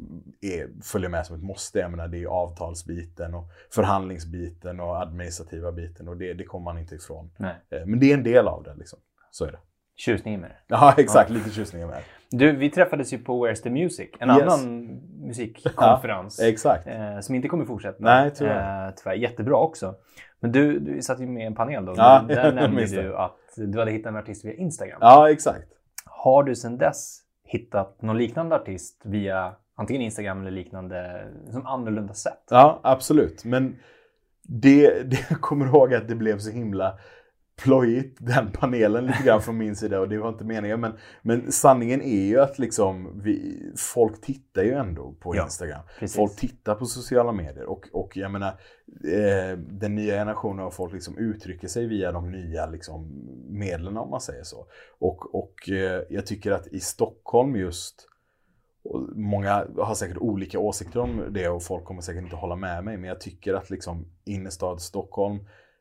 är, följer med som ett måste. Jag menar, det är avtalsbiten och förhandlingsbiten och administrativa biten och det, det kommer man inte ifrån. Eh, men det är en del av det liksom. Så är det. Tjusningen med det. Ja, exakt. Lite tjusningar med. Du, vi träffades ju på Where's the Music, en Yes. annan musikkonferens. Exakt. eh, som inte kommer fortsätta. Nej, tyvärr. Eh, tyvärr. Jättebra också. Men du, du satt ju med i en panel då. Ja, där nämnde du att du hade hittat en artist via Instagram. Ja, exakt. Har du sedan dess hittat någon liknande artist via antingen Instagram eller liknande som annorlunda sätt? Ja, absolut. Men det, det jag kommer ihåg att det blev så himla plojigt, den panelen lite grann från min sida och det var inte meningen. Men, men sanningen är ju att liksom vi, folk tittar ju ändå på Ja, Instagram. precis. Folk tittar på sociala medier och, och jag menar eh, den nya generationen av folk liksom uttrycker sig via de nya liksom, medlen om man säger så. Och, och eh, jag tycker att i Stockholm just många har säkert olika åsikter om det och folk kommer säkert inte hålla med mig. Men jag tycker att liksom innerstad Stockholm,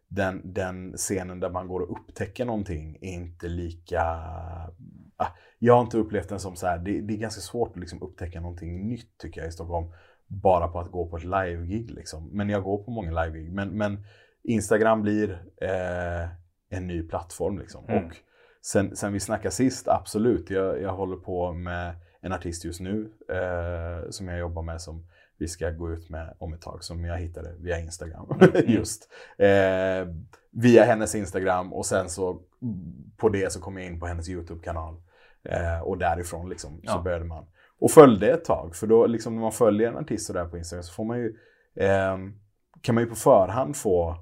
den, den scenen där man går och upptäcker någonting är inte lika... Ah, jag har inte upplevt den som så här, det, det är ganska svårt att liksom upptäcka någonting nytt tycker jag i Stockholm. Bara på att gå på ett live-gig liksom. Men jag går på många live-gig. Men, men Instagram blir eh, en ny plattform liksom. Mm. Och sen, sen vi snackade sist, absolut. Jag, jag håller på med en artist just nu eh, som jag jobbar med som vi ska gå ut med om ett tag som jag hittade via Instagram. just. Eh, via hennes Instagram och sen så på det så kom jag in på hennes YouTube-kanal. Eh, och därifrån liksom så Ja. började man. Och följde ett tag. För då liksom när man följer en artist så där på Instagram så får man ju eh, kan man ju på förhand få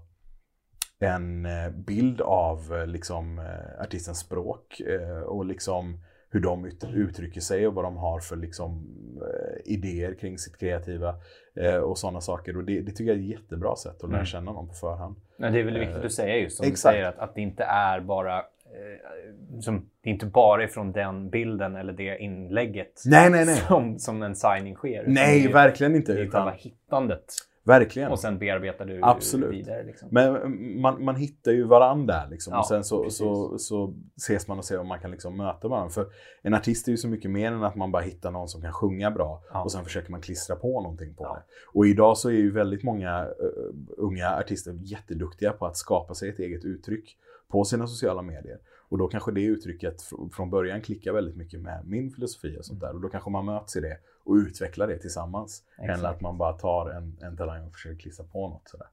en eh, bild av eh, liksom, eh, artistens språk och liksom hur de ut, uttrycker sig och vad de har för liksom, eh, idéer kring sitt kreativa eh, och sådana saker. Och det, det tycker jag är ett jättebra sätt att lära Mm. känna någon på förhand. Men det är väl viktigt att säga just som Eh, exakt. du säger att, att det inte är bara eh, som, det är inte bara ifrån den bilden eller det inlägget Nej, nej, nej. Som, som en signing sker. Nej, ju- verkligen inte. Det är Utan, hittandet verkligen. och sen bearbetar du Absolut. vidare. Liksom. Men mm, man, man hittar ju varandra där liksom. Ja, och sen så, precis. så, så ses man och ser om man kan liksom möta varandra. För en artist är ju så mycket mer än att man bara hittar någon som kan sjunga bra Ja. och sen försöker man klistra på någonting på Ja. det. Och idag så är ju väldigt många eh, unga artister jätteduktiga på att skapa sig ett eget uttryck på sina sociala medier. Och då kanske det uttrycket fr- från början klickar väldigt mycket med min filosofi och sånt där. Och då kanske man möts i det och utvecklar det tillsammans. Exakt. Än att man bara tar en, en talang och försöker klistra på något sådär.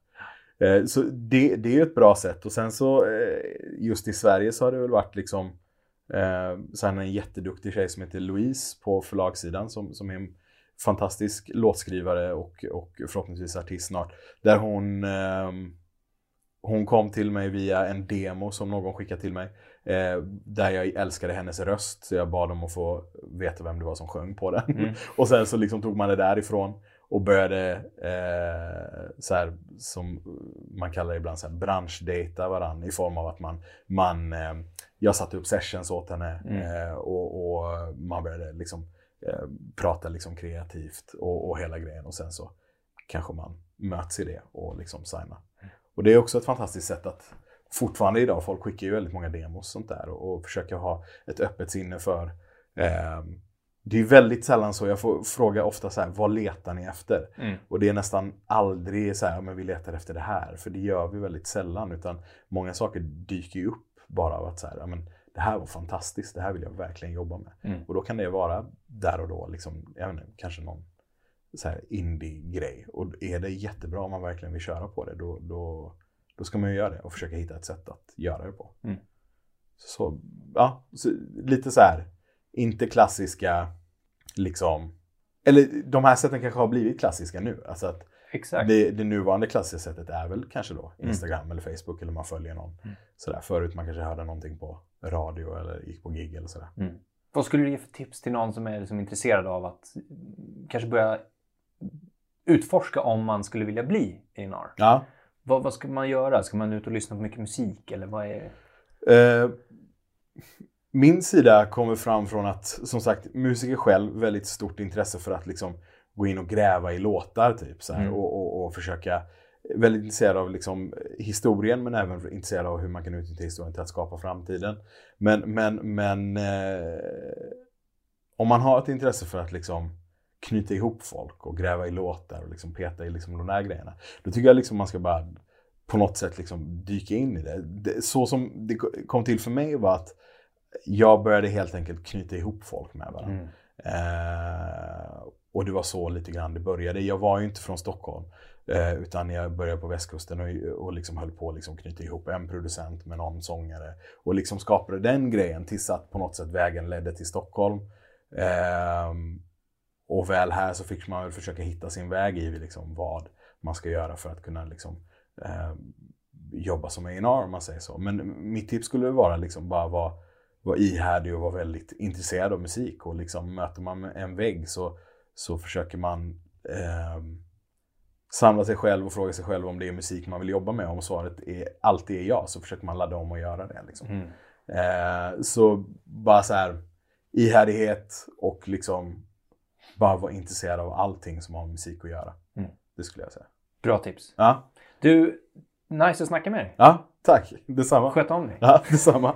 Eh, Så det, det är ju ett bra sätt. Och sen så eh, just i Sverige så har det väl varit liksom eh, här en jätteduktig tjej som heter Louise på förlagssidan som, som är en fantastisk låtskrivare och, och förhoppningsvis artist snart. Där hon, ehm, hon kom till mig via en demo som någon skickade till mig. Eh, där jag älskade hennes röst, så jag bad om att få veta vem det var som sjöng på den. Mm. och sen så liksom tog man det därifrån och började, eh, så här, som man kallar det ibland, så här, branschdata varandra i form av att man, man eh, jag satte upp sessions åt henne Mm. eh, och, och man började liksom eh, prata liksom kreativt och, och hela grejen och sen så kanske man möts i det och liksom signar. Och det är också ett fantastiskt sätt att fortfarande idag, folk skickar ju väldigt många demos och sånt där och, och försöker ha ett öppet sinne för ehm, det är väldigt sällan så, jag får fråga ofta så här, vad letar ni efter? Mm. Och det är nästan aldrig så här, men vi letar efter det här, för det gör vi väldigt sällan, utan många saker dyker ju upp bara av att så här, men det här var fantastiskt, det här vill jag verkligen jobba med. Mm. Och då kan det vara där och då, liksom, jag inte, kanske någon så här indie-grej. Och är det jättebra om man verkligen vill köra på det, då, då, då ska man ju göra det och försöka hitta ett sätt att göra det på. Mm. Så, ja, så, lite så här, inte klassiska, liksom, eller de här sätten kanske har blivit klassiska nu. Alltså att Exakt. det, det nuvarande klassiska sättet är väl kanske då Mm. Instagram eller Facebook eller man följer någon. Mm. Sådär. Förut man kanske hörde någonting på radio eller gick på gig eller sådär. Mm. Vad skulle du ge för tips till någon som är liksom intresserad av att mm, kanske börja utforska om man skulle vilja bli A&R? Ja. Vad, vad ska man göra? Ska man ut och lyssna på mycket musik eller vad är Eh, min sida kommer fram från att, som sagt, musiker själv väldigt stort intresse för att liksom gå in och gräva i låtar typ så här, Mm. och, och, och försöka väldigt intresserad av liksom, historien men även intresserad av hur man kan utnyttja historien till att skapa framtiden. Men, men, men eh, om man har ett intresse för att liksom knyta ihop folk och gräva i låtar och liksom peta i liksom de där grejerna. Då tycker jag liksom man ska bara på något sätt liksom dyka in i det. det. Så som det kom till för mig var att jag började helt enkelt knyta ihop folk med varandra. Mm. Eh, och det var så lite grann det började. Jag var ju inte från Stockholm. Eh, utan jag började på västkusten och, och liksom höll på att liksom knyta ihop en producent med någon sångare. Och liksom skapade den grejen tills att på något sätt vägen ledde till Stockholm. Ehm, och väl här så fick man väl försöka hitta sin väg i liksom vad man ska göra för att kunna liksom, ehm, jobba som A&R om man säger så. Men mitt tips skulle vara liksom bara vara, vara ihärdig och vara väldigt intresserad av musik. Och liksom möter man en vägg så, så försöker man ehm, samla sig själv och fråga sig själv om det är musik man vill jobba med. Om svaret är, alltid är ja så försöker man ladda om och göra det. Liksom. Mm. Eh, så bara så här ihärdighet och liksom bara vara intresserad av allting som har med musik att göra. Mm. Det skulle jag säga. Bra tips. Ja, Du, nice att snacka med dig. ja tack. Detsamma. Sköt om dig. Ja, detsamma.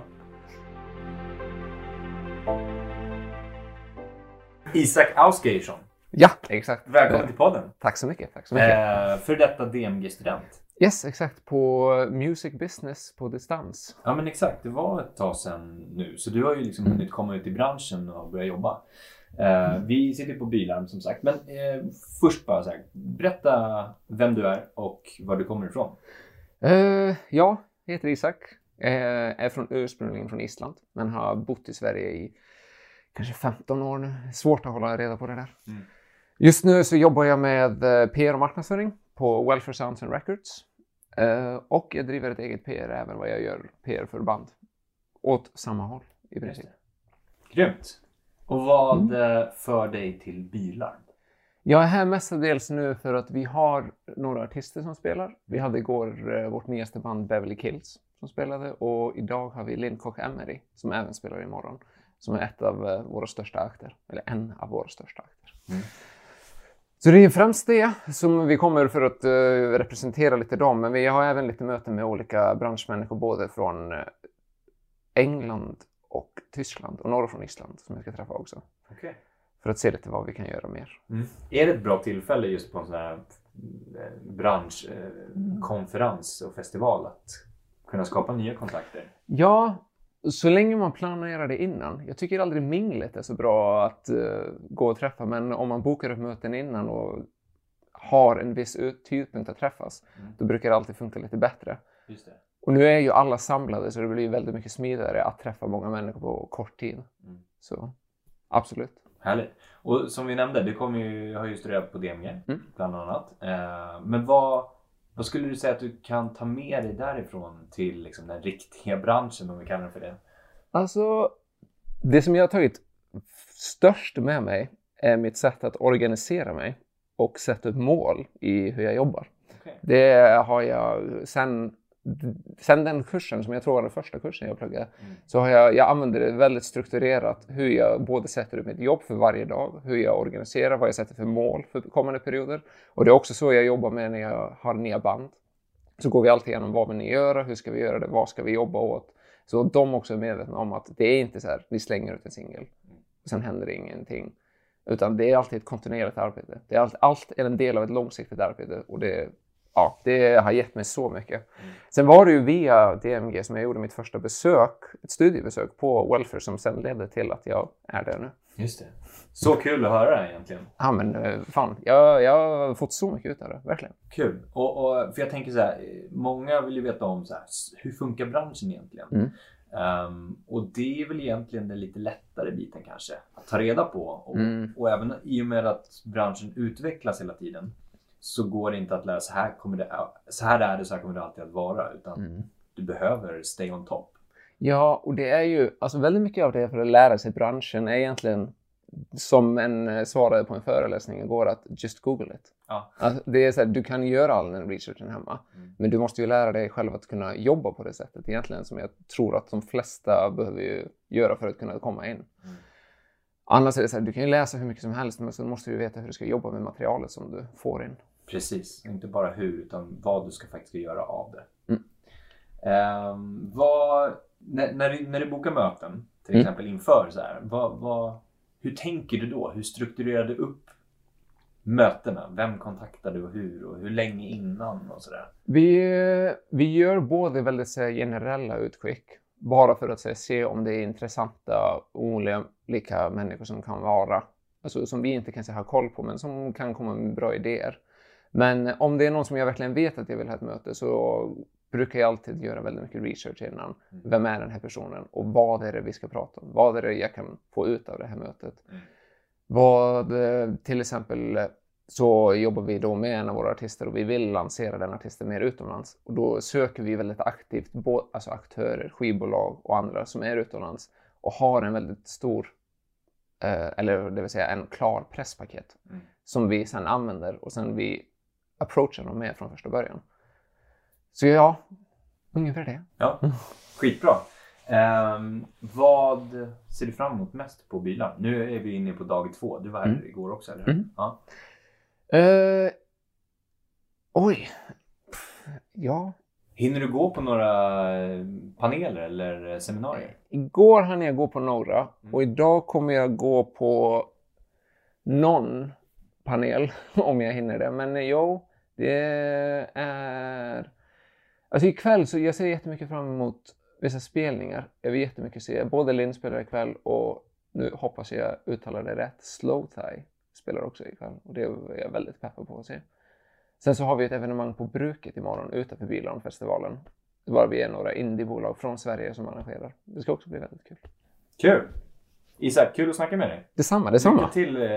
Isak Ausgeirsson. Ja, exakt. Välkommen till podden. Tack så mycket. Tack så mycket. Eh, för detta DMG-student. Yes, exakt. På Music Business på distans. Ja men exakt, det var ett tag sedan nu. Så du har ju liksom hunnit komma ut i branschen och börja jobba. Eh, vi sitter på Bilarm som sagt. Men eh, först bara så här, berätta vem du är och var du kommer ifrån. Eh, ja, jag heter Isak. Eh, är från, ursprungligen från Island, men har bott i Sverige i kanske 15 år nu. Svårt att hålla reda på det där. Mm. Just nu så jobbar jag med PR och marknadsföring på Welfare Sounds and Records. Eh, och jag driver ett eget PR även vad jag gör PR för band. Åt samma håll i princip. Grymt! Och vad eh, för dig till Bilarm? Jag är här mestadels nu för att vi har några artister som spelar. Vi hade igår eh, vårt nyaste band Beverly Kills som spelade och idag har vi Lynn Koch Emery som även spelar imorgon. Som är ett av eh, våra största akter, eller en av våra största akter. Mm. Så det är främst det som vi kommer för att representera lite dem. Men vi har även lite möten med olika branschmänniskor både från England och Tyskland och några från Island som jag ska träffa också. Okej. För att se lite vad vi kan göra mer. Är det ett bra tillfälle just på en sån här eh, branschkonferens och festival att kunna skapa nya kontakter? Ja, så länge man planerar det innan. Jag tycker aldrig minglet är så bra att eh, gå och träffa, men om man bokar ett möten innan och har en viss tidpunkt att träffas, Mm. då brukar det alltid funka lite bättre. Just det. Och nu är ju alla samlade så det blir väldigt mycket smidigare att träffa många människor på kort tid. Mm. Så absolut. Härligt. Och som vi nämnde, du kommer ju, har ju studerat på DMG Mm. bland annat. Eh, men vad, vad skulle du säga att du kan ta med dig därifrån till liksom, den riktiga branschen om vi kallar det för det? Alltså, det som jag har tagit störst med mig är mitt sätt att organisera mig och sätta upp mål i hur jag jobbar. Okej. Det har jag sen, sen den kursen som jag tror var den första kursen jag pluggade, Mm. så har jag, jag använder det väldigt strukturerat hur jag både sätter upp mitt jobb för varje dag, hur jag organiserar, vad jag sätter för mål för kommande perioder. Och det är också så jag jobbar med när jag har nya band. Så går vi alltid igenom vad vill ni göra, hur ska vi göra det, vad ska vi jobba åt? Så de också är medvetna om att det är inte så här, vi slänger ut en singel och sen händer det ingenting. Utan det är alltid ett kontinuerligt arbete. Det är allt, allt är en del av ett långsiktigt arbete och det, ja, det har gett mig så mycket. Sen var det ju via DMG som jag gjorde mitt första besök, ett studiebesök på Welfare som sen ledde till att jag är där nu. Just det. Så kul att höra egentligen. Ja men eh, fan, jag, jag har fått så mycket ut av det, verkligen. Kul. Och, och, för jag tänker så här, många vill ju veta om så här, hur funkar branschen egentligen? Mm. Ehm, och det är väl egentligen den lite lättare biten kanske att ta reda på. Och, Mm. och även i och med att branschen utvecklas hela tiden så går det inte att lära så här, kommer det, så här är det, så här kommer det alltid att vara. Utan Mm. du behöver stay on top. Ja, och det är ju, alltså väldigt mycket av det för att lära sig branschen är egentligen som en eh, svarade på en föreläsning igår att just google it. Ja. Alltså, det är så här, du kan göra all den researchen hemma, Mm. men du måste ju lära dig själv att kunna jobba på det sättet egentligen som jag tror att de flesta behöver göra för att kunna komma in. Mm. Annars är det så här, du kan ju läsa hur mycket som helst, men så måste du veta hur du ska jobba med materialet som du får in. Precis, inte bara hur utan vad du ska faktiskt göra av det. Mm. Ehm, vad, när, när, du, när du bokar möten, till Mm. exempel inför, så här, vad, vad, hur tänker du då? Hur strukturerar du upp mötena? Vem kontaktar du och hur? Och hur länge innan och sådär? Vi, vi gör både väldigt så generella utskick, bara för att så se om det är intressanta olika människor som kan vara, alltså som vi inte kanske har koll på, men som kan komma med bra idéer. Men om det är någon som jag verkligen vet att jag vill ha ett möte så brukar jag alltid göra väldigt mycket research innan. Vem är den här personen och vad är det vi ska prata om? Vad är det jag kan få ut av det här mötet? Mm. Vad, till exempel så jobbar vi då med en av våra artister och vi vill lansera den artisten mer utomlands. Och då söker vi väldigt aktivt alltså aktörer, skivbolag och andra som är utomlands och har en väldigt stor, eh, eller det vill säga en klar presspaket Mm. som vi sen använder och sen vi approachar dem med från första början. Så ja, ungefär det. Ja, skitbra. Ehm, vad ser du fram emot mest på bilar? Nu är vi inne på dag två. Du var här Mm. igår också, eller? Mm. Ja. Eh, oj. Pff, Ja, Hinner du gå på några eh, paneler eller seminarier? Igår hann jag gå på några Mm. och idag kommer jag gå på någon panel om jag hinner det. Men eh, jo, det är... Alltså ikväll så jag ser jättemycket fram emot vissa spelningar. Jag vill jättemycket se både Linn spelar ikväll och nu hoppas jag uttalar det rätt, Slow Thai spelar också ikväll och det är jag väldigt peppad på att se. Sen så har vi ett evenemang på Bruket imorgon utanför Bilarmfestivalen. Var vi är några indiebolag från Sverige som arrangerar. Det ska också bli väldigt kul. Kul! Isak, kul att snacka med dig. Detsamma, detsamma. Lycka till eh,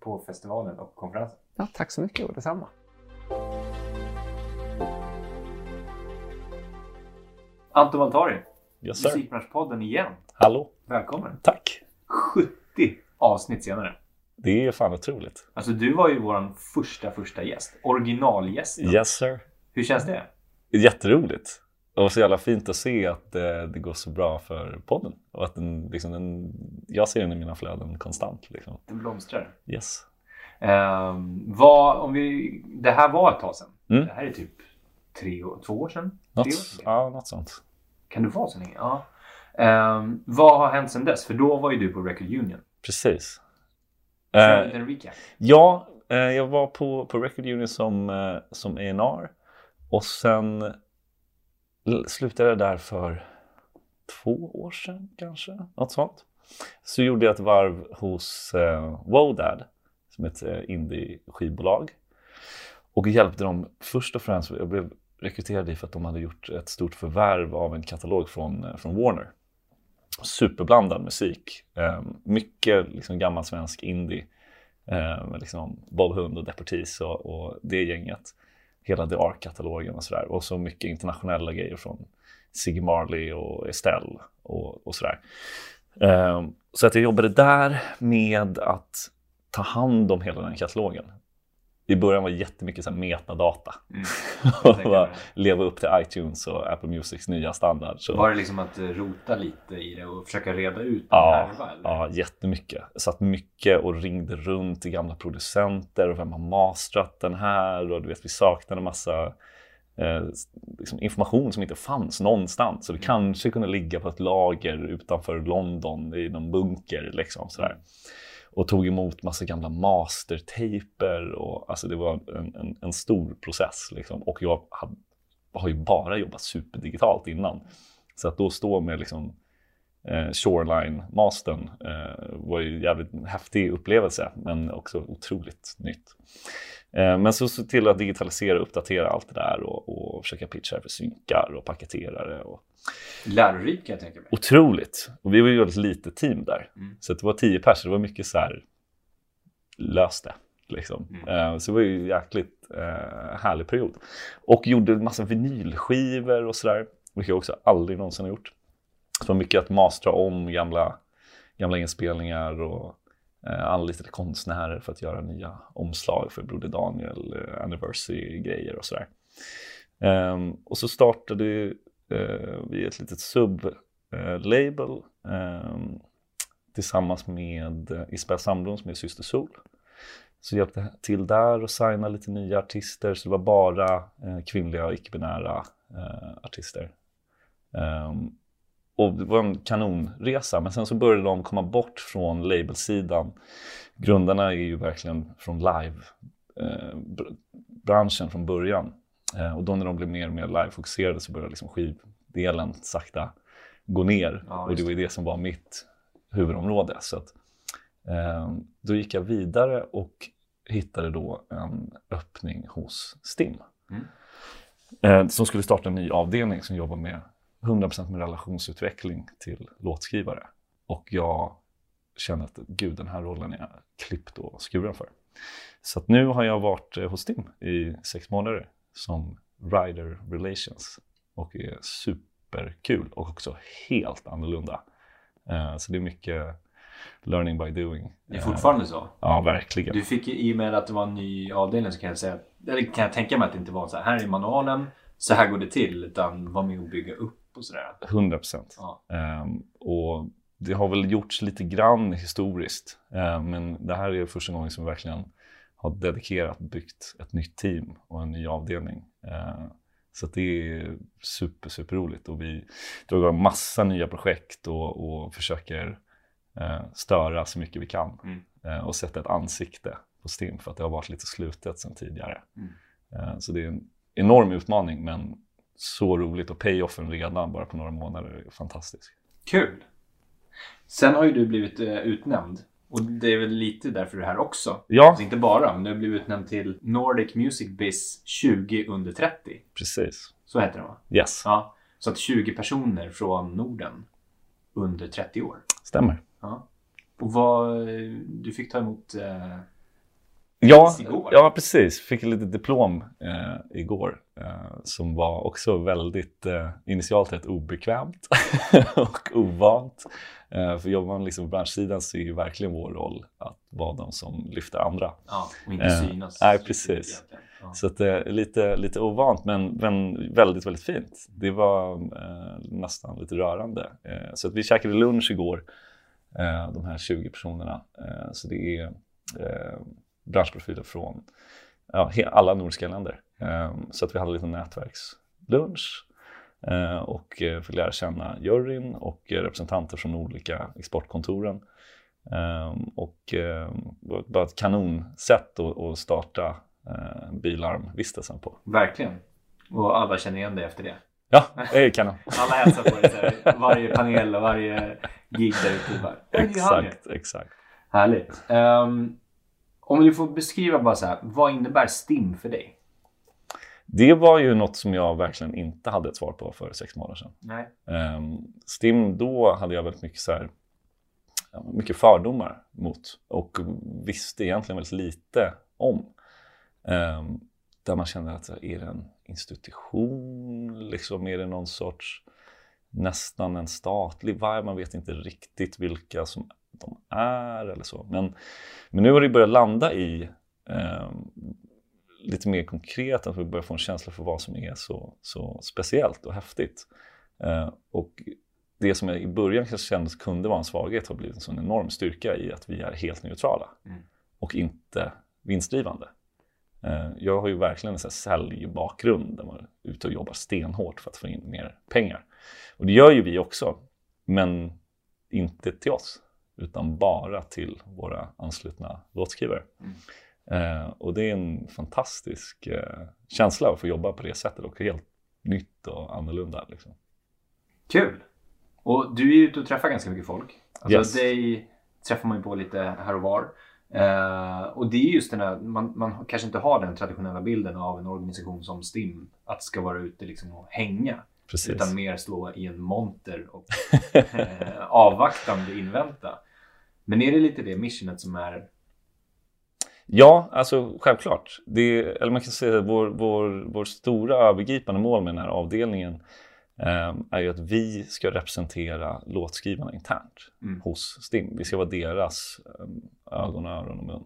på festivalen och konferensen. Ja, tack så mycket och detsamma. Anton Valtari, Yes. Musikbranschpodden igen. Hallå. Välkommen! Tack. 70 avsnitt senare. Det är fan otroligt. Alltså du var ju vår första, första gäst. Originalgästen. Yes sir. Hur känns det? Jätteroligt. Och så jävla fint att se att eh, det går så bra för podden. Och att den, liksom, den, jag ser den i mina flöden konstant. Liksom. Det blomstrar. Yes. Ehm, vad, om vi, det här var ett tag sedan. Mm. Det här är typ tre, år- två år sedan? Något, år sedan? ja, något sånt. Kan det vara så länge? Ja. Ehm, vad har hänt sedan dess? För då var ju du på Record Union. Precis. Kör Eh, en recap. Ja, eh, jag var på, på Record Union som, eh, som A&R och sen slutade jag där för två år sedan kanske, något sånt. Så gjorde jag ett varv hos eh, Wodad som är ett eh, indie-skivbolag och hjälpte dem först och främst, jag blev rekryterade dit för att de hade gjort ett stort förvärv av en katalog från, eh, från Warner. Superblandad musik, eh, mycket liksom gammal svensk indie Eh, med liksom Bob Hund och Deportees och, och det gänget. Hela The Ark-katalogen och sådär. Och så mycket internationella grejer från Ziggy Marley och Estelle och, och sådär. Eh, så att jag jobbade där med att ta hand om hela den katalogen. I början var det jättemycket så här metadata. Mm. och bara leva upp till iTunes och Apple Musics nya standard. Så. Var det liksom att rota lite i det och försöka reda ut Ja, det här? Ja, jättemycket. Jag satt mycket och ringde runt till gamla producenter och vem har mastrat den här? Och du vet, vi saknade massa eh, liksom information som inte fanns någonstans. Så det kanske kunde ligga på ett lager utanför London i någon bunker. Liksom, sådär. Och tog emot massa gamla mastertejper Och, alltså det var en, en, en stor process. Liksom. Och jag hade, har ju bara jobbat superdigitalt innan. Så att då stå med liksom, eh, Shoreline-mastern eh, var ju en jävligt häftig upplevelse, men också otroligt nytt. Eh, men så se till att digitalisera och uppdatera allt det där och, och försöka pitcha för synkar och paketerare. Och... Lärorikt kan jag tänka mig. Otroligt! Och vi var ju ett litet team där. Mm. Så det var tio personer, det var mycket så här, lös det. Liksom. Mm. Eh, så det var ju en jäkligt eh, härlig period. Och gjorde en massa vinylskivor och sådär, vilket jag också aldrig någonsin har gjort. Så det var mycket att mastra om gamla, gamla inspelningar och Eh, anlitade konstnärer för att göra nya omslag för Broder Daniel, eh, anniversary-grejer och sådär. Ehm, och så startade eh, vi ett litet sub-label ehm, tillsammans med Isabel Sandblom som är Syster Sol. Så jag hjälpte till där och signa lite nya artister. Så det var bara kvinnliga och icke-binära artister. Ehm, och det var en kanonresa. Men sen så började de komma bort från labelsidan. Grundarna är ju verkligen från live-branschen från början. Eh, och då när de blev mer och mer live-fokuserade så började liksom skivdelen sakta gå ner. Ja, och det var ju det som var mitt huvudområde. Så att, eh, då gick jag vidare och hittade då en öppning hos STIM. Mm. Eh, som skulle starta en ny avdelning som jobbar med 100% med relationsutveckling till låtskrivare. Och jag kände att gud, den här rollen är jag klippt och skuren för. Så nu har jag varit eh, hos STIM i sex månader som Rider Relations och är superkul och också helt annorlunda. Eh, Så det är mycket learning by doing. Det är fortfarande så. Ja, verkligen. Du fick ju, i och med att det var en ny avdelning så kan jag säga, eller kan jag tänka mig att det inte var så här, här är manualen, så här går det till, utan var med och bygga upp och sådär. 100 procent. Ja. Och det har väl gjorts lite grann historiskt, ehm, men det här är första gången som vi verkligen har dedikerat, byggt ett nytt team och en ny avdelning. Ehm, så det är super, super roligt och vi drar igång massa nya projekt och, och försöker eh, störa så mycket vi kan Mm. och sätta ett ansikte på STIM för att det har varit lite slutet sedan tidigare. Mm. Så det är en enorm utmaning men så roligt och payoffen redan bara på några månader är fantastisk. Kul! Sen har ju du blivit eh, utnämnd. Och det är väl lite därför du är här också. Ja, Alltså inte bara, men du har blivit utnämnd till Nordic Music Biz 20 under 30. precis. Så heter det va? Yes, Ja. Så att 20 personer från Norden under 30 år. stämmer. Ja. Och vad, du fick ta emot eh, Ja, igår. ja, precis. Fick ett litet diplom eh, igår eh, som var också väldigt eh, initialt rätt obekvämt och ovant. Eh, för jobbar man liksom på branschsidan så är ju verkligen vår roll att vara de som lyfter andra. Ja, och inte Eh, synas. nej, precis. Ja. Så att är lite, lite ovant men, men väldigt, väldigt fint. Det var eh, nästan lite rörande. Eh, så att vi käkade lunch igår, eh, de här 20 personerna. Eh, så det är eh, branschprofiler från ja, alla nordiska länder. Eh, så att vi hade lite nätverkslunch eh, och eh, fick lära känna juryn och eh, representanter från olika exportkontoren. Eh, och eh, det var bara ett kanonsätt att, starta bilarmvistelsen på. Verkligen. Och alla känner igen dig efter det. Ja, det är kanon. Alla hälsar på dig. Varje panel och varje gig där ute. Bara, "Ja, det är han ju." Exakt, exakt. Härligt. Ehm, om du får beskriva bara så här, vad innebär STIM för dig? Det var ju något som jag verkligen inte hade ett svar på för sex månader sedan. Nej. Um, STIM, då hade jag väldigt mycket, så här, mycket fördomar mot och visste egentligen väldigt lite om. Um, där man kände att är det en institution? Liksom, är det någon sorts nästan en statlig vibe. Man vet inte riktigt vilka som de är eller så. Men, men nu har det börjat landa i eh, lite mer konkret, att vi börjar få en känsla för vad som är så, så speciellt och häftigt. Eh, och det som i början kanske kändes kunde vara en svaghet har blivit en sån enorm styrka i att vi är helt neutrala Mm. och inte vinstdrivande. Eh, Jag har ju verkligen en säljbakgrund där man är ute och jobbar stenhårt för att få in mer pengar. Och det gör ju vi också, men inte till oss, utan bara till våra anslutna låtskrivare. Eh, och det är en fantastisk eh, känsla att få jobba på det sättet och helt nytt och annorlunda. Liksom. Kul! Och du är ju ute och träffar ganska mycket folk. Alltså Yes. dig träffar man ju på lite här och var. Eh, och det är just den här, man, man kanske inte har den traditionella bilden av en organisation som STIM. Att ska vara ute liksom och hänga. Precis. Utan mer stå i en monter och eh, avvaktande invänta. Men är det lite det missionet som är Ja, alltså självklart. Det, eller man kan säga att vår, vår, vår stora övergripande mål med den här avdelningen eh, är ju att vi ska representera låtskrivarna internt Mm. hos STIM. Vi ska vara deras eh, ögon, öron och mun.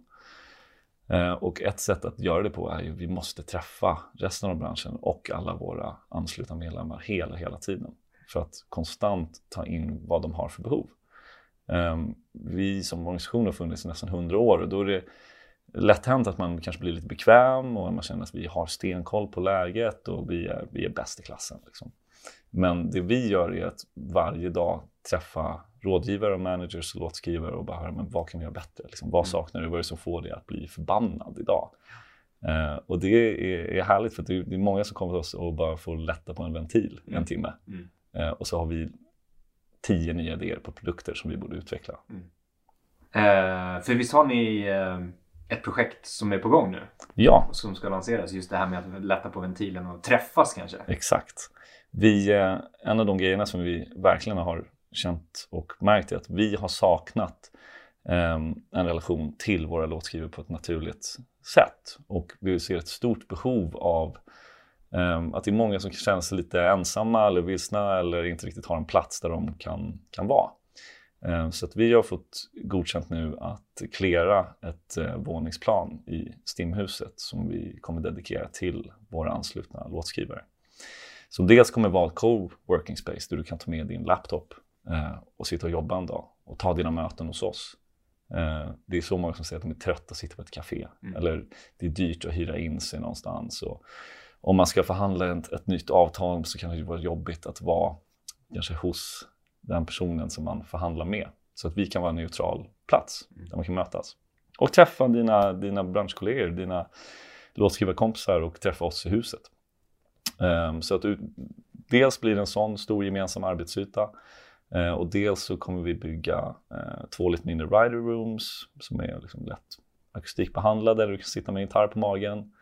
Eh, och ett sätt att göra det på är ju att vi måste träffa resten av branschen och alla våra anslutna medlemmar hela, hela tiden för att konstant ta in vad de har för behov. Eh, vi som organisation har funnits i nästan 100 år och då är det lätt hänt att man kanske blir lite bekväm och man känner att vi har stenkoll på läget och vi är, vi är bäst i klassen. Liksom. Men det vi gör är att varje dag träffa rådgivare och managers och låtskrivare och bara höra men vad kan vi göra bättre? Liksom, vad saknar du? Vad är det som får dig att bli förbannad idag? Eh, och det är, är härligt för det är, det är många som kommer till oss och bara får lätta på en ventil en timme. Mm. Eh, och så har vi tio nya idéer på produkter som vi borde utveckla. Eh, för visst har ni eh, ett projekt som är på gång nu? Ja, Som ska lanseras. Just det här med att lätta på ventilen och träffas kanske? Exakt. Vi, eh, en av de grejerna som vi verkligen har känt och märkt är att vi har saknat eh, en relation till våra låtskrivare på ett naturligt sätt. Och vi ser ett stort behov av att det är många som känner sig lite ensamma eller vilsna eller inte riktigt har en plats där de kan, kan vara. Eh, Så att vi har fått godkänt nu att klära ett eh, våningsplan i Stimhuset som vi kommer dedikera till våra anslutna låtskrivare. Som dels kommer vara ett co-working space där du kan ta med din laptop eh, och sitta och jobba en dag och ta dina möten hos oss. Eh, det är så många som säger att de är trötta att sitta på ett café eller det är dyrt att hyra in sig någonstans. Och om man ska förhandla ett, ett nytt avtal så kan det vara jobbigt att vara kanske hos den personen som man förhandlar med. Så att vi kan vara en neutral plats där man kan mötas. Och träffa dina, dina branschkollegor, dina låtskrivarkompisar och träffa oss i huset. Ehm, så att du, dels blir det en sån stor gemensam arbetsyta eh, och dels så kommer vi bygga eh, två lite mindre rider rooms som är liksom lätt akustikbehandlade där du kan sitta med en gitarr på magen.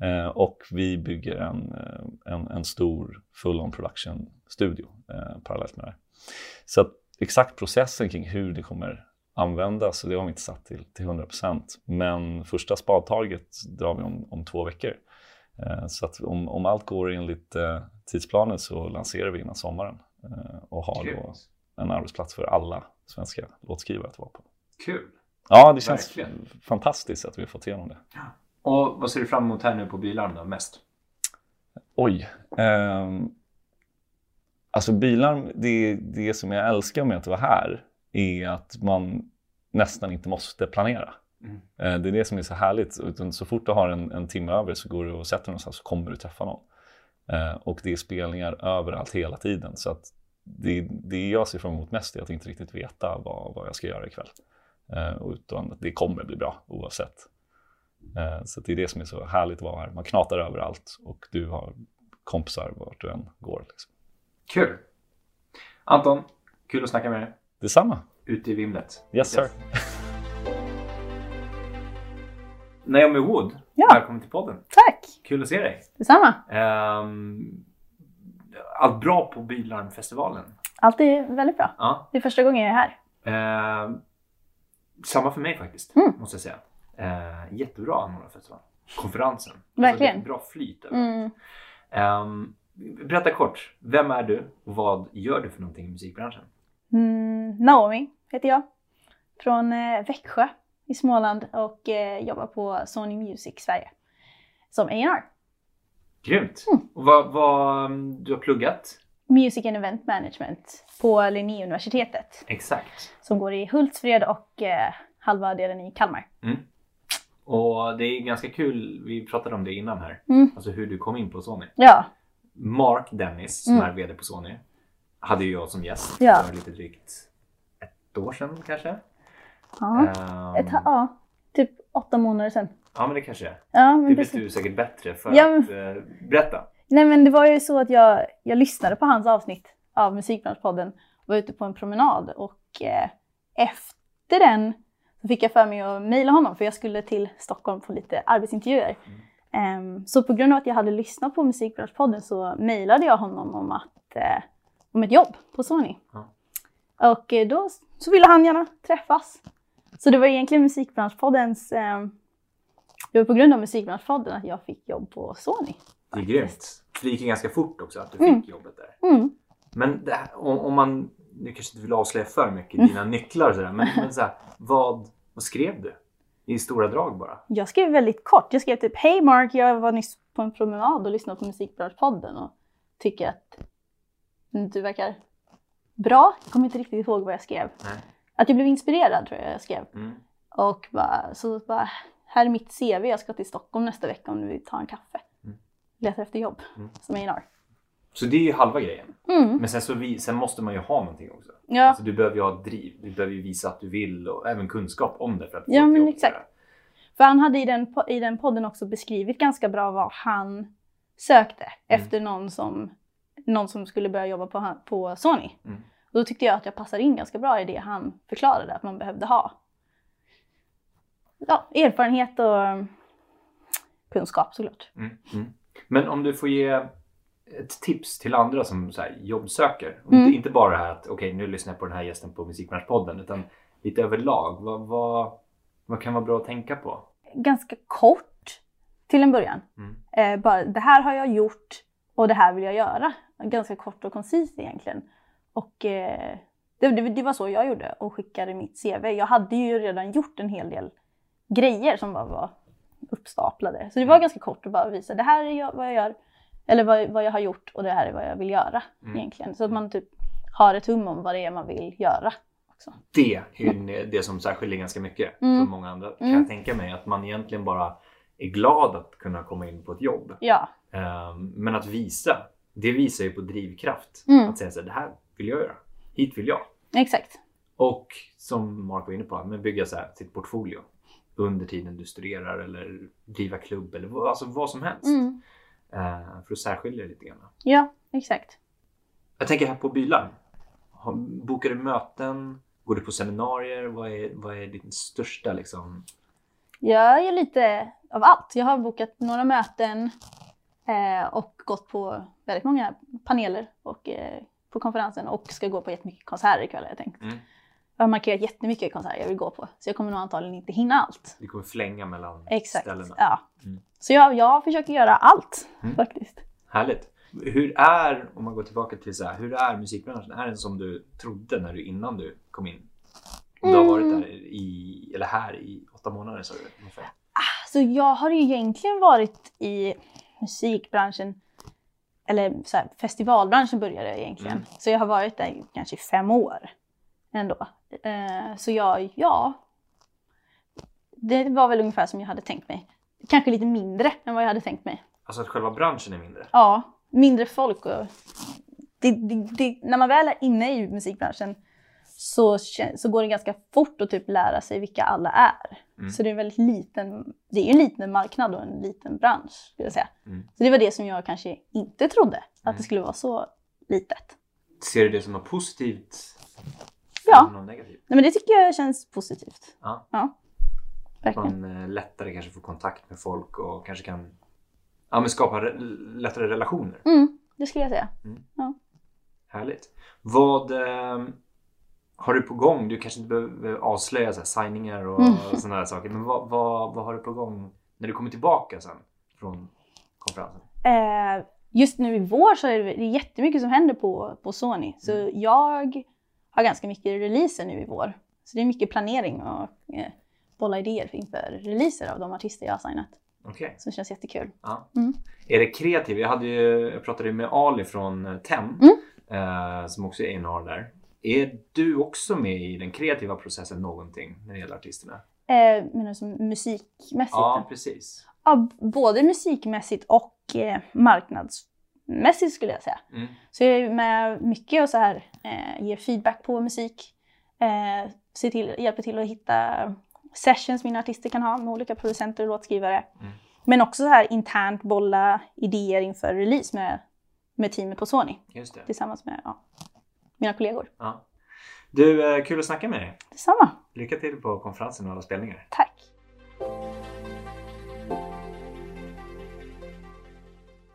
Eh, och vi bygger en, eh, en, en stor full-on production studio eh, parallellt med det här. Så att exakt processen kring hur det kommer användas, det har vi inte satt till, till 100%. Men första spadtaget drar vi om, om två veckor. Eh, Så att om, om allt går enligt eh, tidsplanen så lanserar vi innan sommaren eh, och har då Grymt. en arbetsplats för alla svenska låtskrivare att vara på. Kul! Ja, det känns Verkligen. fantastiskt att vi har fått igenom det. Och vad ser du fram emot här nu på Bilarm då mest? Oj. ehm, alltså Bilarm, det, det som jag älskar med att vara här är att man nästan inte måste planera. Mm. Eh, det är det som är så härligt. Utan så fort du har en, en timme över så går du och sätter dig någonstans så kommer du träffa någon. Eh, och det är spelningar överallt hela tiden. Så att det, det jag ser fram emot mest är att inte riktigt veta vad, vad jag ska göra ikväll. Eh, utan att det kommer bli bra oavsett. Eh, så det är det som är så härligt att vara här. Man knatar överallt och du har kompisar vart du än går. Liksom. Kul! Anton, kul att snacka med dig. Detsamma. Ute i vimlet. Yes sir. Naomi Wood, Ja. välkommen till podden. Tack! Kul att se dig. Detsamma. Um, allt bra på Bilarmfestivalen? Allt är väldigt bra. Ja. Det är första gången jag är här. Ehm, samma för mig faktiskt, Mm. måste jag säga. Uh, jättebra anordnad festival. Konferensen. Verkligen. Alltså, det är bra flyt. Mm. Ehm, berätta kort. Vem är du och vad gör du för någonting i musikbranschen? Mm, Naomi heter jag. Från eh, Växjö i Småland och eh, jobbar på Sony Music Sverige. Som A&R. Grymt! Mm. Och vad, vad du har pluggat? Music and Event Management på Linnéuniversitetet. Exakt. Som går i Hultsfred och eh, halva delen i Kalmar. Och det är ganska kul, vi pratade om det innan här, Mm. alltså hur du kom in på Sony. Ja, Mark Dennis som Mm. är VD på Sony hade ju jag som gäst Ja. för lite drygt ett år sedan kanske. ja. Ehm, Ett, ja typ åtta månader sedan. ja men det kanske är. Ja, men Det vet du säkert bättre för Ja, men- att eh, berätta. Nej men det var ju så att jag, jag lyssnade på hans avsnitt av Musikbranschpodden och var ute på en promenad och eh, efter den så fick jag för mig att mejla honom för jag skulle till Stockholm på lite arbetsintervjuer. Ehm, så på grund av att jag hade lyssnat på Musikbranschpodden så mejlade jag honom om, att, eh, om ett jobb på Sony. Ja. Och eh, då så ville han gärna träffas. Så det var egentligen Musikbranschpoddens ehm, det var på grund av Musikbranschpodden att jag fick jobb på Sony. Det är grymt. För det gick ju ganska fort också att du fick Mm. jobbet där. Mm. Men här, om, om man, nu kanske inte vill avslöja för mycket dina nycklar och sådär, men, men så här, vad, vad skrev du? I stora drag bara? Jag skrev väldigt kort. Jag skrev typ Hej Mark, jag var nyss på en promenad och lyssnade på Musikbranschpodden och tycker att du verkar bra. Jag kommer inte riktigt ihåg vad jag skrev. Nej. Att jag blev inspirerad tror jag jag skrev. Mm. Och bara, så bara, här är mitt CV, jag ska till Stockholm nästa vecka om du vill ta en kaffe. Mm. Letar efter jobb Mm. som A&R. Så det är ju halva grejen. Mm. Men sen, så vi, sen måste man ju ha någonting också. Ja, Alltså, du behöver ju ha driv. Du behöver ju visa att du vill och även kunskap om det för att få Ja, men exakt. för han hade i den, i den podden också beskrivit ganska bra vad han sökte Mm. efter någon som, någon som skulle börja jobba på, på Sony. Mm. Och då tyckte jag att jag passade in ganska bra i det han förklarade att man behövde ha. Ja, erfarenhet och um, kunskap såklart. Mm. Mm. Men om du får ge ett tips till andra som så här, jobbsöker. Mm. Inte, bara det här att okej nu lyssnar jag på den här gästen på Musikbranschpodden utan lite överlag. Vad, vad, vad kan vara bra att tänka på? Ganska kort till en början. Mm. Eh, bara, det här har jag gjort och det här vill jag göra. Ganska kort och koncist egentligen. Och eh, det, det, det var så jag gjorde och skickade mitt CV. Jag hade ju redan gjort en hel del grejer som bara var uppstaplade. Så det var Mm. ganska kort att bara visa det här är jag, vad jag gör. Eller vad, vad jag har gjort och det här är vad jag vill göra Mm. egentligen. Så att man typ har ett hum om vad det är man vill göra. Också. Det är ju det som särskiljer ganska mycket Mm. från många andra. Kan Mm. jag tänka mig. Att man egentligen bara är glad att kunna komma in på ett jobb. Ja, Ehm, men att visa, det visar ju på drivkraft. Mm. Att säga så här, det här vill jag göra. Hit vill jag. exakt. Och som Mark var inne på, men bygga så här, sitt portfolio under tiden du studerar eller driva klubb eller alltså vad som helst. Mm. Eh, för att särskilja lite grann. Ja, exakt. Jag tänker här på Bylarm. Bokar du möten? Går du på seminarier? Vad är, vad är din största liksom? Jag gör lite av allt. Jag har bokat några möten eh, och gått på väldigt många paneler och, eh, på konferensen och ska gå på jättemycket konserter ikväll har jag tänkt. Mm. Jag har markerat jättemycket konserter jag vill gå på så jag kommer nog antagligen inte hinna allt. Du kommer flänga mellan Exakt. ställena. Ja. Mm. Så jag, jag försöker göra allt Mm. faktiskt. Härligt. Hur är, om man går tillbaka till så här, hur är musikbranschen? Är den som du trodde när du, innan du kom in? Du har varit Mm. där i, eller här i åtta månader sa du ungefär. Så jag har ju egentligen varit i musikbranschen, eller så här, festivalbranschen började jag egentligen. Mm. Så jag har varit där kanske i fem år ändå. Eh, så jag, ja. Det var väl ungefär som jag hade tänkt mig. Kanske lite mindre än vad jag hade tänkt mig. Alltså att själva branschen är mindre. Ja, mindre folk och det, det, det, när man väl är inne i musikbranschen så, så går det ganska fort att typ lära sig vilka alla är. Mm. Så det är en väldigt liten, det är en liten marknad och en liten bransch skulle jag säga. Mm. Så det var det som jag kanske inte trodde, att Mm. det skulle vara så litet. Ser du det som något positivt? Ja. Något negativt? Nej, men det tycker jag känns positivt. Ja. Ja, verkligen. Man eh, lättare kanske får kontakt med folk och kanske kan ja, men skapa re- lättare relationer. Mm, det skulle jag säga. Härligt. Vad eh, har du på gång? Du kanske inte behöver avslöja så här, signingar och Mm. sådana här saker. Men vad, vad, vad har du på gång när du kommer tillbaka sen från konferensen? Eh, just nu i vår så är det, det är jättemycket som händer på, på Sony. Så Mm. jag har ganska mycket releaser nu i vår. Så det är mycket planering och eh, bolla idéer inför releaser av de artister jag har signat. Okej. Så det känns jättekul. Ja. Mm. Är det kreativt? Jag, hade ju, jag pratade ju med Ali från eh, TEM Mm. eh, som också är A&R där. Är du också med i den kreativa processen någonting när det gäller artisterna? Eh, menar du som musikmässigt? Ja, precis. Ja, både musikmässigt och eh, marknadsmässigt skulle jag säga. Mm. Så jag är med mycket och så här, eh, ger feedback på musik. Eh, ser till, hjälper till att hitta sessions mina artister kan ha med olika producenter och låtskrivare. Mm. Men också så här internt bolla idéer inför release med, med teamet på Sony. Tillsammans med ja, mina kollegor. Ja. Du, eh, kul att snacka med dig. Detsamma. Lycka till på konferensen och alla spelningar. Tack.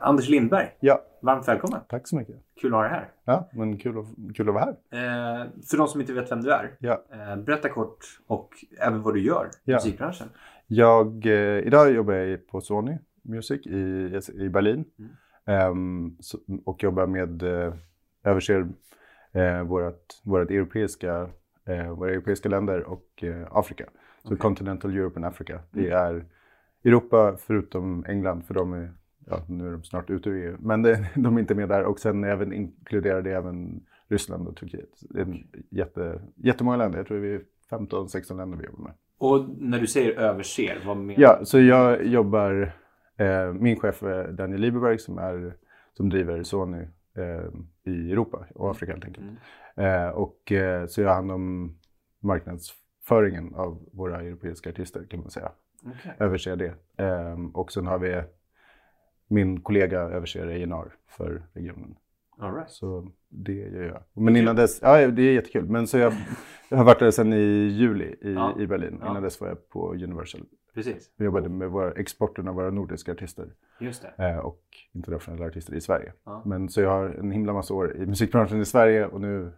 Anders Lindberg, Ja, varmt välkommen. tack så mycket. Kul att ha dig här. Ja, men kul att, kul att vara här. Eh, för de som inte vet vem du är, Ja. eh, berätta kort och även vad du gör i Ja. musikbranschen. Jag, eh, idag jobbar jag på Sony Music i, i Berlin. Mm. Ehm, så, och jobbar med, eh, överser eh, vårat, vårat europeiska, eh, våra europeiska länder och eh, Afrika. Så Okej. Continental Europe and Africa. Det Mm. är Europa förutom England, för de är, ja, nu är de snart ute ur EU. Men det, de är inte med där. Och sen även inkluderar det även Ryssland och Turkiet. Det är en jätte, jättemånga länder. Jag tror vi är 15-16 länder vi jobbar med. Och när du säger överser, vad menar Ja, så jag jobbar, eh, min chef är Daniel Lieberberg som, är, som driver Sony eh, i Europa och Afrika helt enkelt. Eh, och, eh, så jag har hand om marknadsföringen av våra europeiska artister kan man säga. Okej. Överser det. Eh, och sen har vi min kollega överser A&R för regionen. All right. Så det gör jag. Men innan dess, ja det är jättekul. Men så jag, jag har varit där sedan i juli i, Ja. i Berlin. Ja. Innan dess var jag på Universal. Precis. Vi jobbade med våra, exporten av våra nordiska artister Just det. eh, och internationella artister i Sverige. Ja. Men så jag har en himla massa år i musikbranschen i Sverige och nu,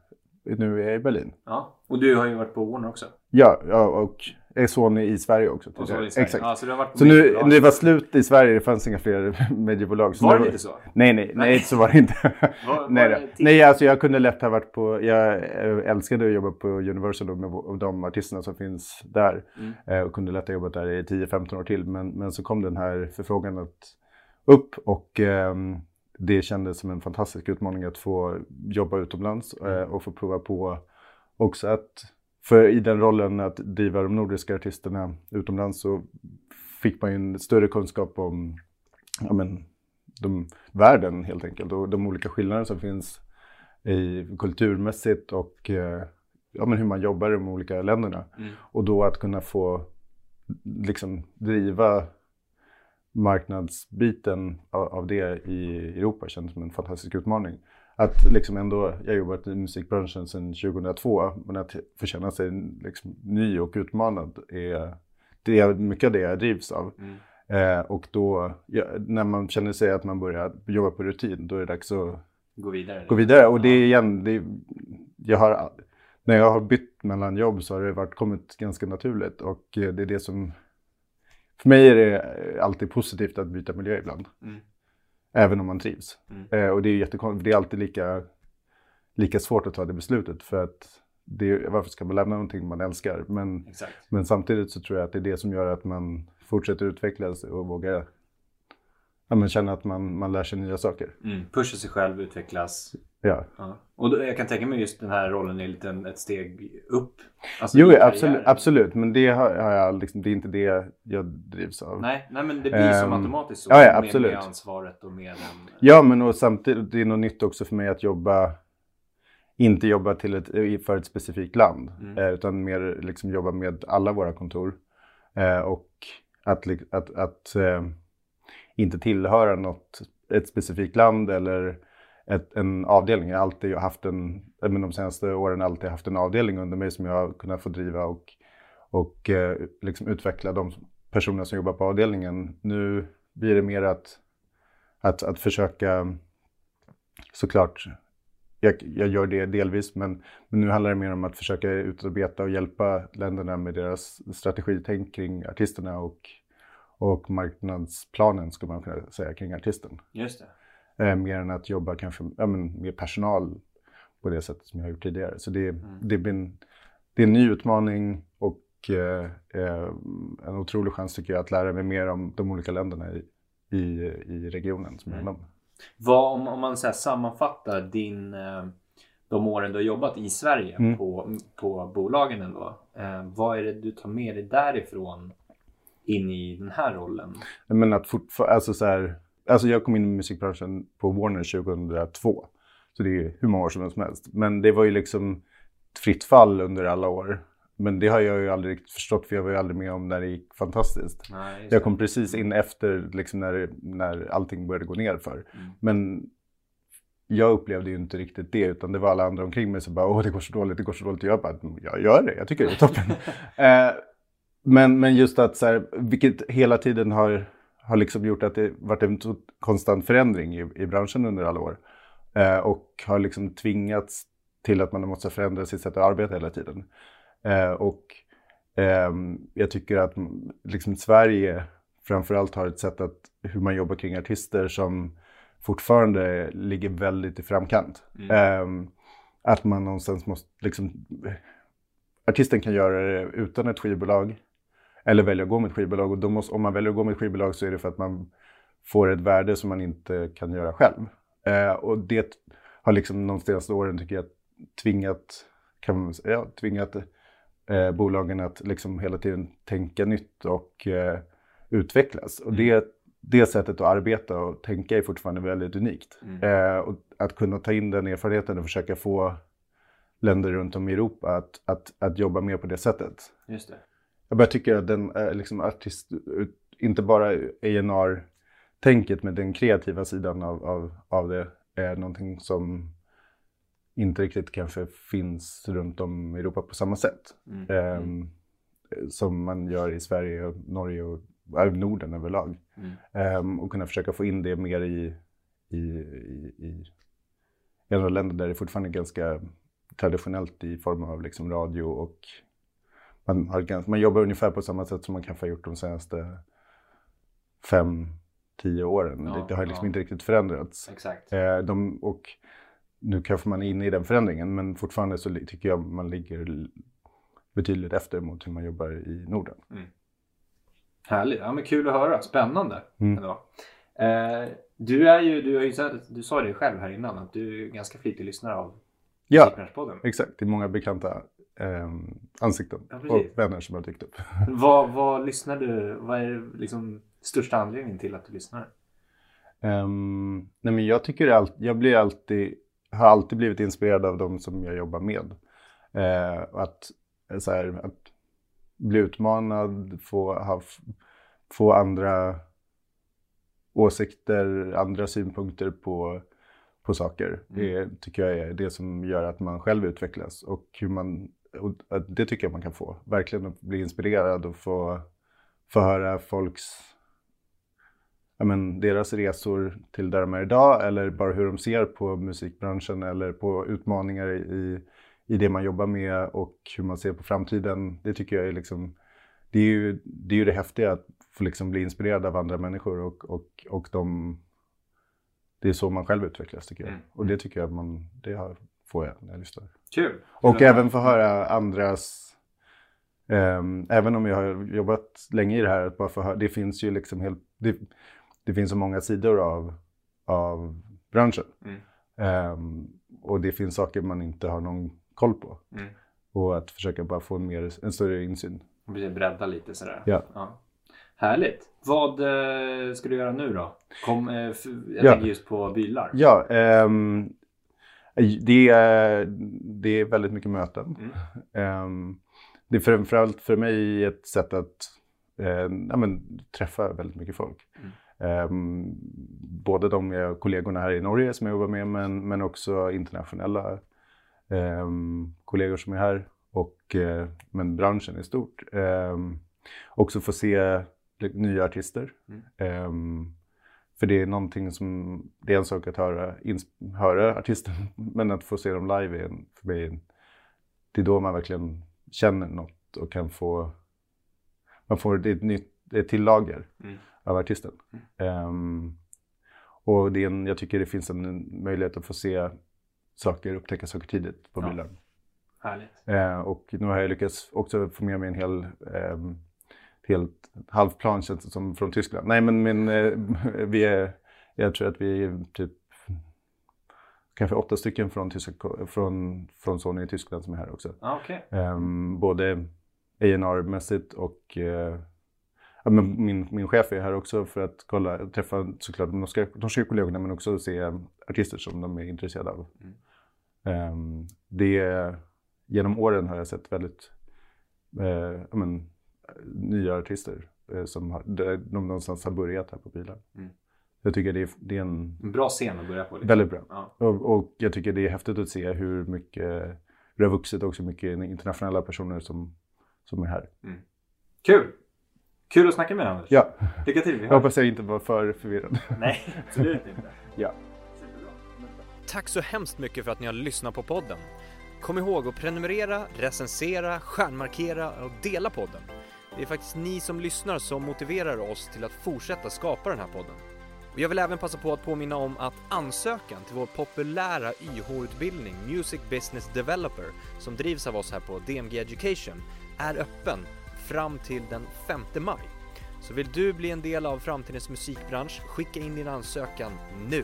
nu är jag i Berlin. Ja. Och du har ju varit på Warner också. Ja, ja och är Sony i Sverige också. Och så tidigare. i Sverige. Exakt. Ja, så du har varit Så nu, när det var slut i Sverige, det fanns inga fler mediebolag. Var nu, det inte så? Nej, nej, nej, så var det inte. Var- var nej, det nej, alltså jag kunde lätt ha varit på, jag eh, älskade att jobba på Universal och med och de artisterna som finns där. Mm. Eh, Och kunde lätt ha jobbat där i 10-15 år till. Men, men så kom den här förfrågan att, upp och ehm, det kändes som en fantastisk utmaning att få jobba utomlands eh, och få prova på också att, för i den rollen att driva de nordiska artisterna utomlands så fick man ju en större kunskap om ja, men, de, världen helt enkelt och de olika skillnader som finns i kulturmässigt och eh, ja, men hur man jobbar i de olika länderna. Mm. Och då att kunna få liksom driva marknadsbiten av, av det i Europa kändes som en fantastisk utmaning. Att liksom ändå, jag har jobbat i musikbranschen sedan 2002, men att få känna sig liksom ny och utmanad är, det är mycket av det jag drivs av. Mm. Eh, och då, ja, när man känner sig att man börjar jobba på rutin, då är det dags att Gå vidare. gå vidare. Och det är igen, det, jag har, när jag har bytt mellan jobb så har det varit, kommit ganska naturligt. Och eh, det är det som, för mig är det alltid positivt att byta miljö ibland. Mm. Även om man trivs. Mm. Eh, och det är jättekonstigt, det är alltid lika, lika svårt att ta det beslutet. För att det, varför ska man lämna någonting man älskar? Men, Exakt. men samtidigt så tror jag att det är det som gör att man fortsätter utvecklas och vågar ja, men känna att man, man lär sig nya saker. Mm. Pusha sig själv, utvecklas. Ja. Ja. Och då, jag kan tänka mig just den här rollen är lite ett steg upp. Alltså Jo, absolut, absolut. Men det har, jag liksom, det är inte det jag drivs av. Nej, nej, men det blir som Ehm, automatiskt så. ja, ja, med, absolut. med ansvaret och med en... Ja, men och samtidigt, det är något nytt också för mig att jobba, inte jobba till ett, för ett specifikt land, Mm. eh, utan mer liksom jobba med alla våra kontor. Eh, och att, att, att eh, inte tillhöra något, ett specifikt land eller ett, en avdelning. Jag har alltid haft en, men de senaste åren alltid haft en avdelning under mig som jag har kunnat få driva och, och eh, liksom utveckla de personer som jobbar på avdelningen. Nu blir det mer att, att, att försöka, såklart, jag, jag gör det delvis, men, men nu handlar det mer om att försöka utarbeta och hjälpa länderna med deras strategitänk kring artisterna och, och marknadsplanen, skulle man kunna säga, kring artisten. Just Eh, mer än att jobba kanske ja, men, med personal på det sättet som jag har gjort tidigare. Så det, det, blir en, det är en ny utmaning och eh, eh, en otrolig chans tycker jag att lära mig mer om de olika länderna i, i, i regionen som jag Mm. är med. Vad, om, om man så sammanfattar din, de åren du har jobbat i Sverige Mm. på, på bolagen ändå. Vad är det du tar med dig därifrån in i den här rollen? Men att fortfarande, alltså så här, alltså jag kom in i musikbranschen på Warner 2002. Så det är hur många år som helst. Men det var ju liksom ett fritt fall under alla år. Men det har jag ju aldrig riktigt förstått för jag var ju aldrig med om när det gick fantastiskt. Nej, Jag kom precis in efter liksom när, när allting började gå ner för. Mm. Men jag upplevde ju inte riktigt det utan det var alla andra omkring mig som bara åh det går så dåligt, det går så dåligt. Och jag bara, jag gör det, jag tycker det är toppen. eh, men, men just att så här, vilket hela tiden har, har liksom gjort att det varit en konstant förändring i, i branschen under alla år. Eh, och har liksom tvingats till att man måste förändra sitt sätt att arbeta hela tiden. Eh, och ehm, jag tycker att liksom Sverige framförallt har ett sätt att hur man jobbar kring artister som fortfarande ligger väldigt i framkant. Mm. Ehm, att man någonstans måste liksom... Artisten kan göra det utan ett skivbolag eller välja att gå med ett skivbolag. Och då måste, om man väljer att gå med ett skivbolag så är det för att man får ett värde som man inte kan göra själv. Eh, och det har liksom de senaste åren tycker jag tvingat, kan man säga, ja, tvingat eh, bolagen att liksom hela tiden tänka nytt och eh, utvecklas. Och det, det sättet att arbeta och tänka är fortfarande väldigt unikt. Mm. Eh, och att kunna ta in den erfarenheten och försöka få länder runt om i Europa att, att, att jobba mer på det sättet. Just det. Jag bara tycker att den liksom artist, inte bara A&R-tänket med den kreativa sidan av, av, av det är någonting som inte riktigt kanske finns runt om i Europa på samma sätt. Mm. Ehm, som man gör i Sverige, och Norge och äh, Norden överlag. Mm. Ehm, och kunna försöka få in det mer i, i, i, i i andra länder där det fortfarande är ganska traditionellt i form av liksom radio och man, har ganska, man jobbar ungefär på samma sätt som man kanske har gjort de senaste fem, tio åren. Ja, det, har liksom ja. inte riktigt förändrats. Exakt. Eh, de, och nu kanske man är inne i den förändringen men fortfarande så tycker jag man ligger betydligt efter mot hur man jobbar i Norden. Härligt. Ja, men kul att höra. Spännande. Mm. Eh, du är ju, du, har ju du sa det själv här innan, att du är ganska flitig lyssnare av Ja, exakt. Det är många bekanta eh, ansikten Ja, och vänner som har dykt upp. Vad, vad lyssnar du, vad är liksom största anledningen till att du lyssnar? Ehm, nej men jag tycker allt, jag blir alltid, har alltid blivit inspirerad av de som jag jobbar med. Eh, att, eh, så här, att bli utmanad, få, ha, få andra åsikter, andra synpunkter på, på saker. Det tycker jag är det som gör att man själv utvecklas och hur man, och att det tycker jag man kan få. Verkligen att bli inspirerad och få, få höra folks ja, men, deras resor till där de är idag eller bara hur de ser på musikbranschen eller på utmaningar i, i det man jobbar med och hur man ser på framtiden. Det tycker jag är liksom, det är ju det, är ju det häftiga att få liksom bli inspirerad av andra människor och, och, och de, det är så man själv utvecklas tycker jag. Mm. Och det tycker jag man, det har, får jag när jag lyssnar. Kul! Och även få höra andras, ehm, även om jag har jobbat länge i det här, att bara få höra, det finns ju liksom helt, det, det finns så många sidor av, av branschen. Mm. Ehm, och det finns saker man inte har någon koll på. Mm. Och att försöka bara få en, mer, en större insyn. Bredda lite sådär. Ja. Härligt! Vad eh, ska du göra nu då? Kom, eh, jag Ja. tänker just på bilar. Ja, ehm, det, är, det är väldigt mycket möten. Mm. Ehm, det är framförallt för mig ett sätt att eh, ja, men, träffa väldigt mycket folk. Mm. Ehm, både de kollegorna här i Norge som jag jobbar med men, men också internationella ehm, kollegor som är här och eh, men branschen i stort. Också få se nya artister. Mm. För det är någonting som, det är en sak att höra, ins- höra artisten, men att få se dem live är för mig, det är då man verkligen känner något och kan få, man får ett nytt, ett till lager Mm. av artisten. Ehm, Och det är en, jag tycker det finns en möjlighet att få se saker, upptäcka saker tidigt på Ja. bilen. Härligt. Eh, och nu har jag lyckats också få med mig en hel, eh, helt halvplan känns det som från Tyskland. Nej men, men eh, vi är, jag tror att vi är typ kanske åtta stycken från, tyska, från, från Sony i Tyskland som är här också. Ja, okej. Um, både A&R-mässigt och eh, ja, men min, min chef är här också för att kolla, träffa såklart de norska, norska kollegorna men också se artister som de är intresserade av. Ehm, det, genom åren har jag sett väldigt ja, men, nya artister eh, som har, de någonstans har börjat här på bilar. Mm. Jag tycker det är, det är en En bra scen att börja på. Liksom. väldigt bra. Ja. Och, och jag tycker det är häftigt att se hur mycket det har vuxit också mycket internationella personer som, som är här. Kul! Kul att snacka med dig Anders. Ja, Lycka till. Vi jag hoppas jag inte var för förvirrad. Nej, absolut inte. Ja. Tack så hemskt mycket för att ni har lyssnat på podden. Kom ihåg att prenumerera, recensera, stjärnmarkera och dela podden. Det är faktiskt ni som lyssnar som motiverar oss till att fortsätta skapa den här podden. Och jag vill även passa på att påminna om att ansökan till vår populära YH-utbildning Music Business Developer som drivs av oss här på DMG Education är öppen fram till den 5 maj. Så vill du bli en del av framtidens musikbransch, skicka in din ansökan nu!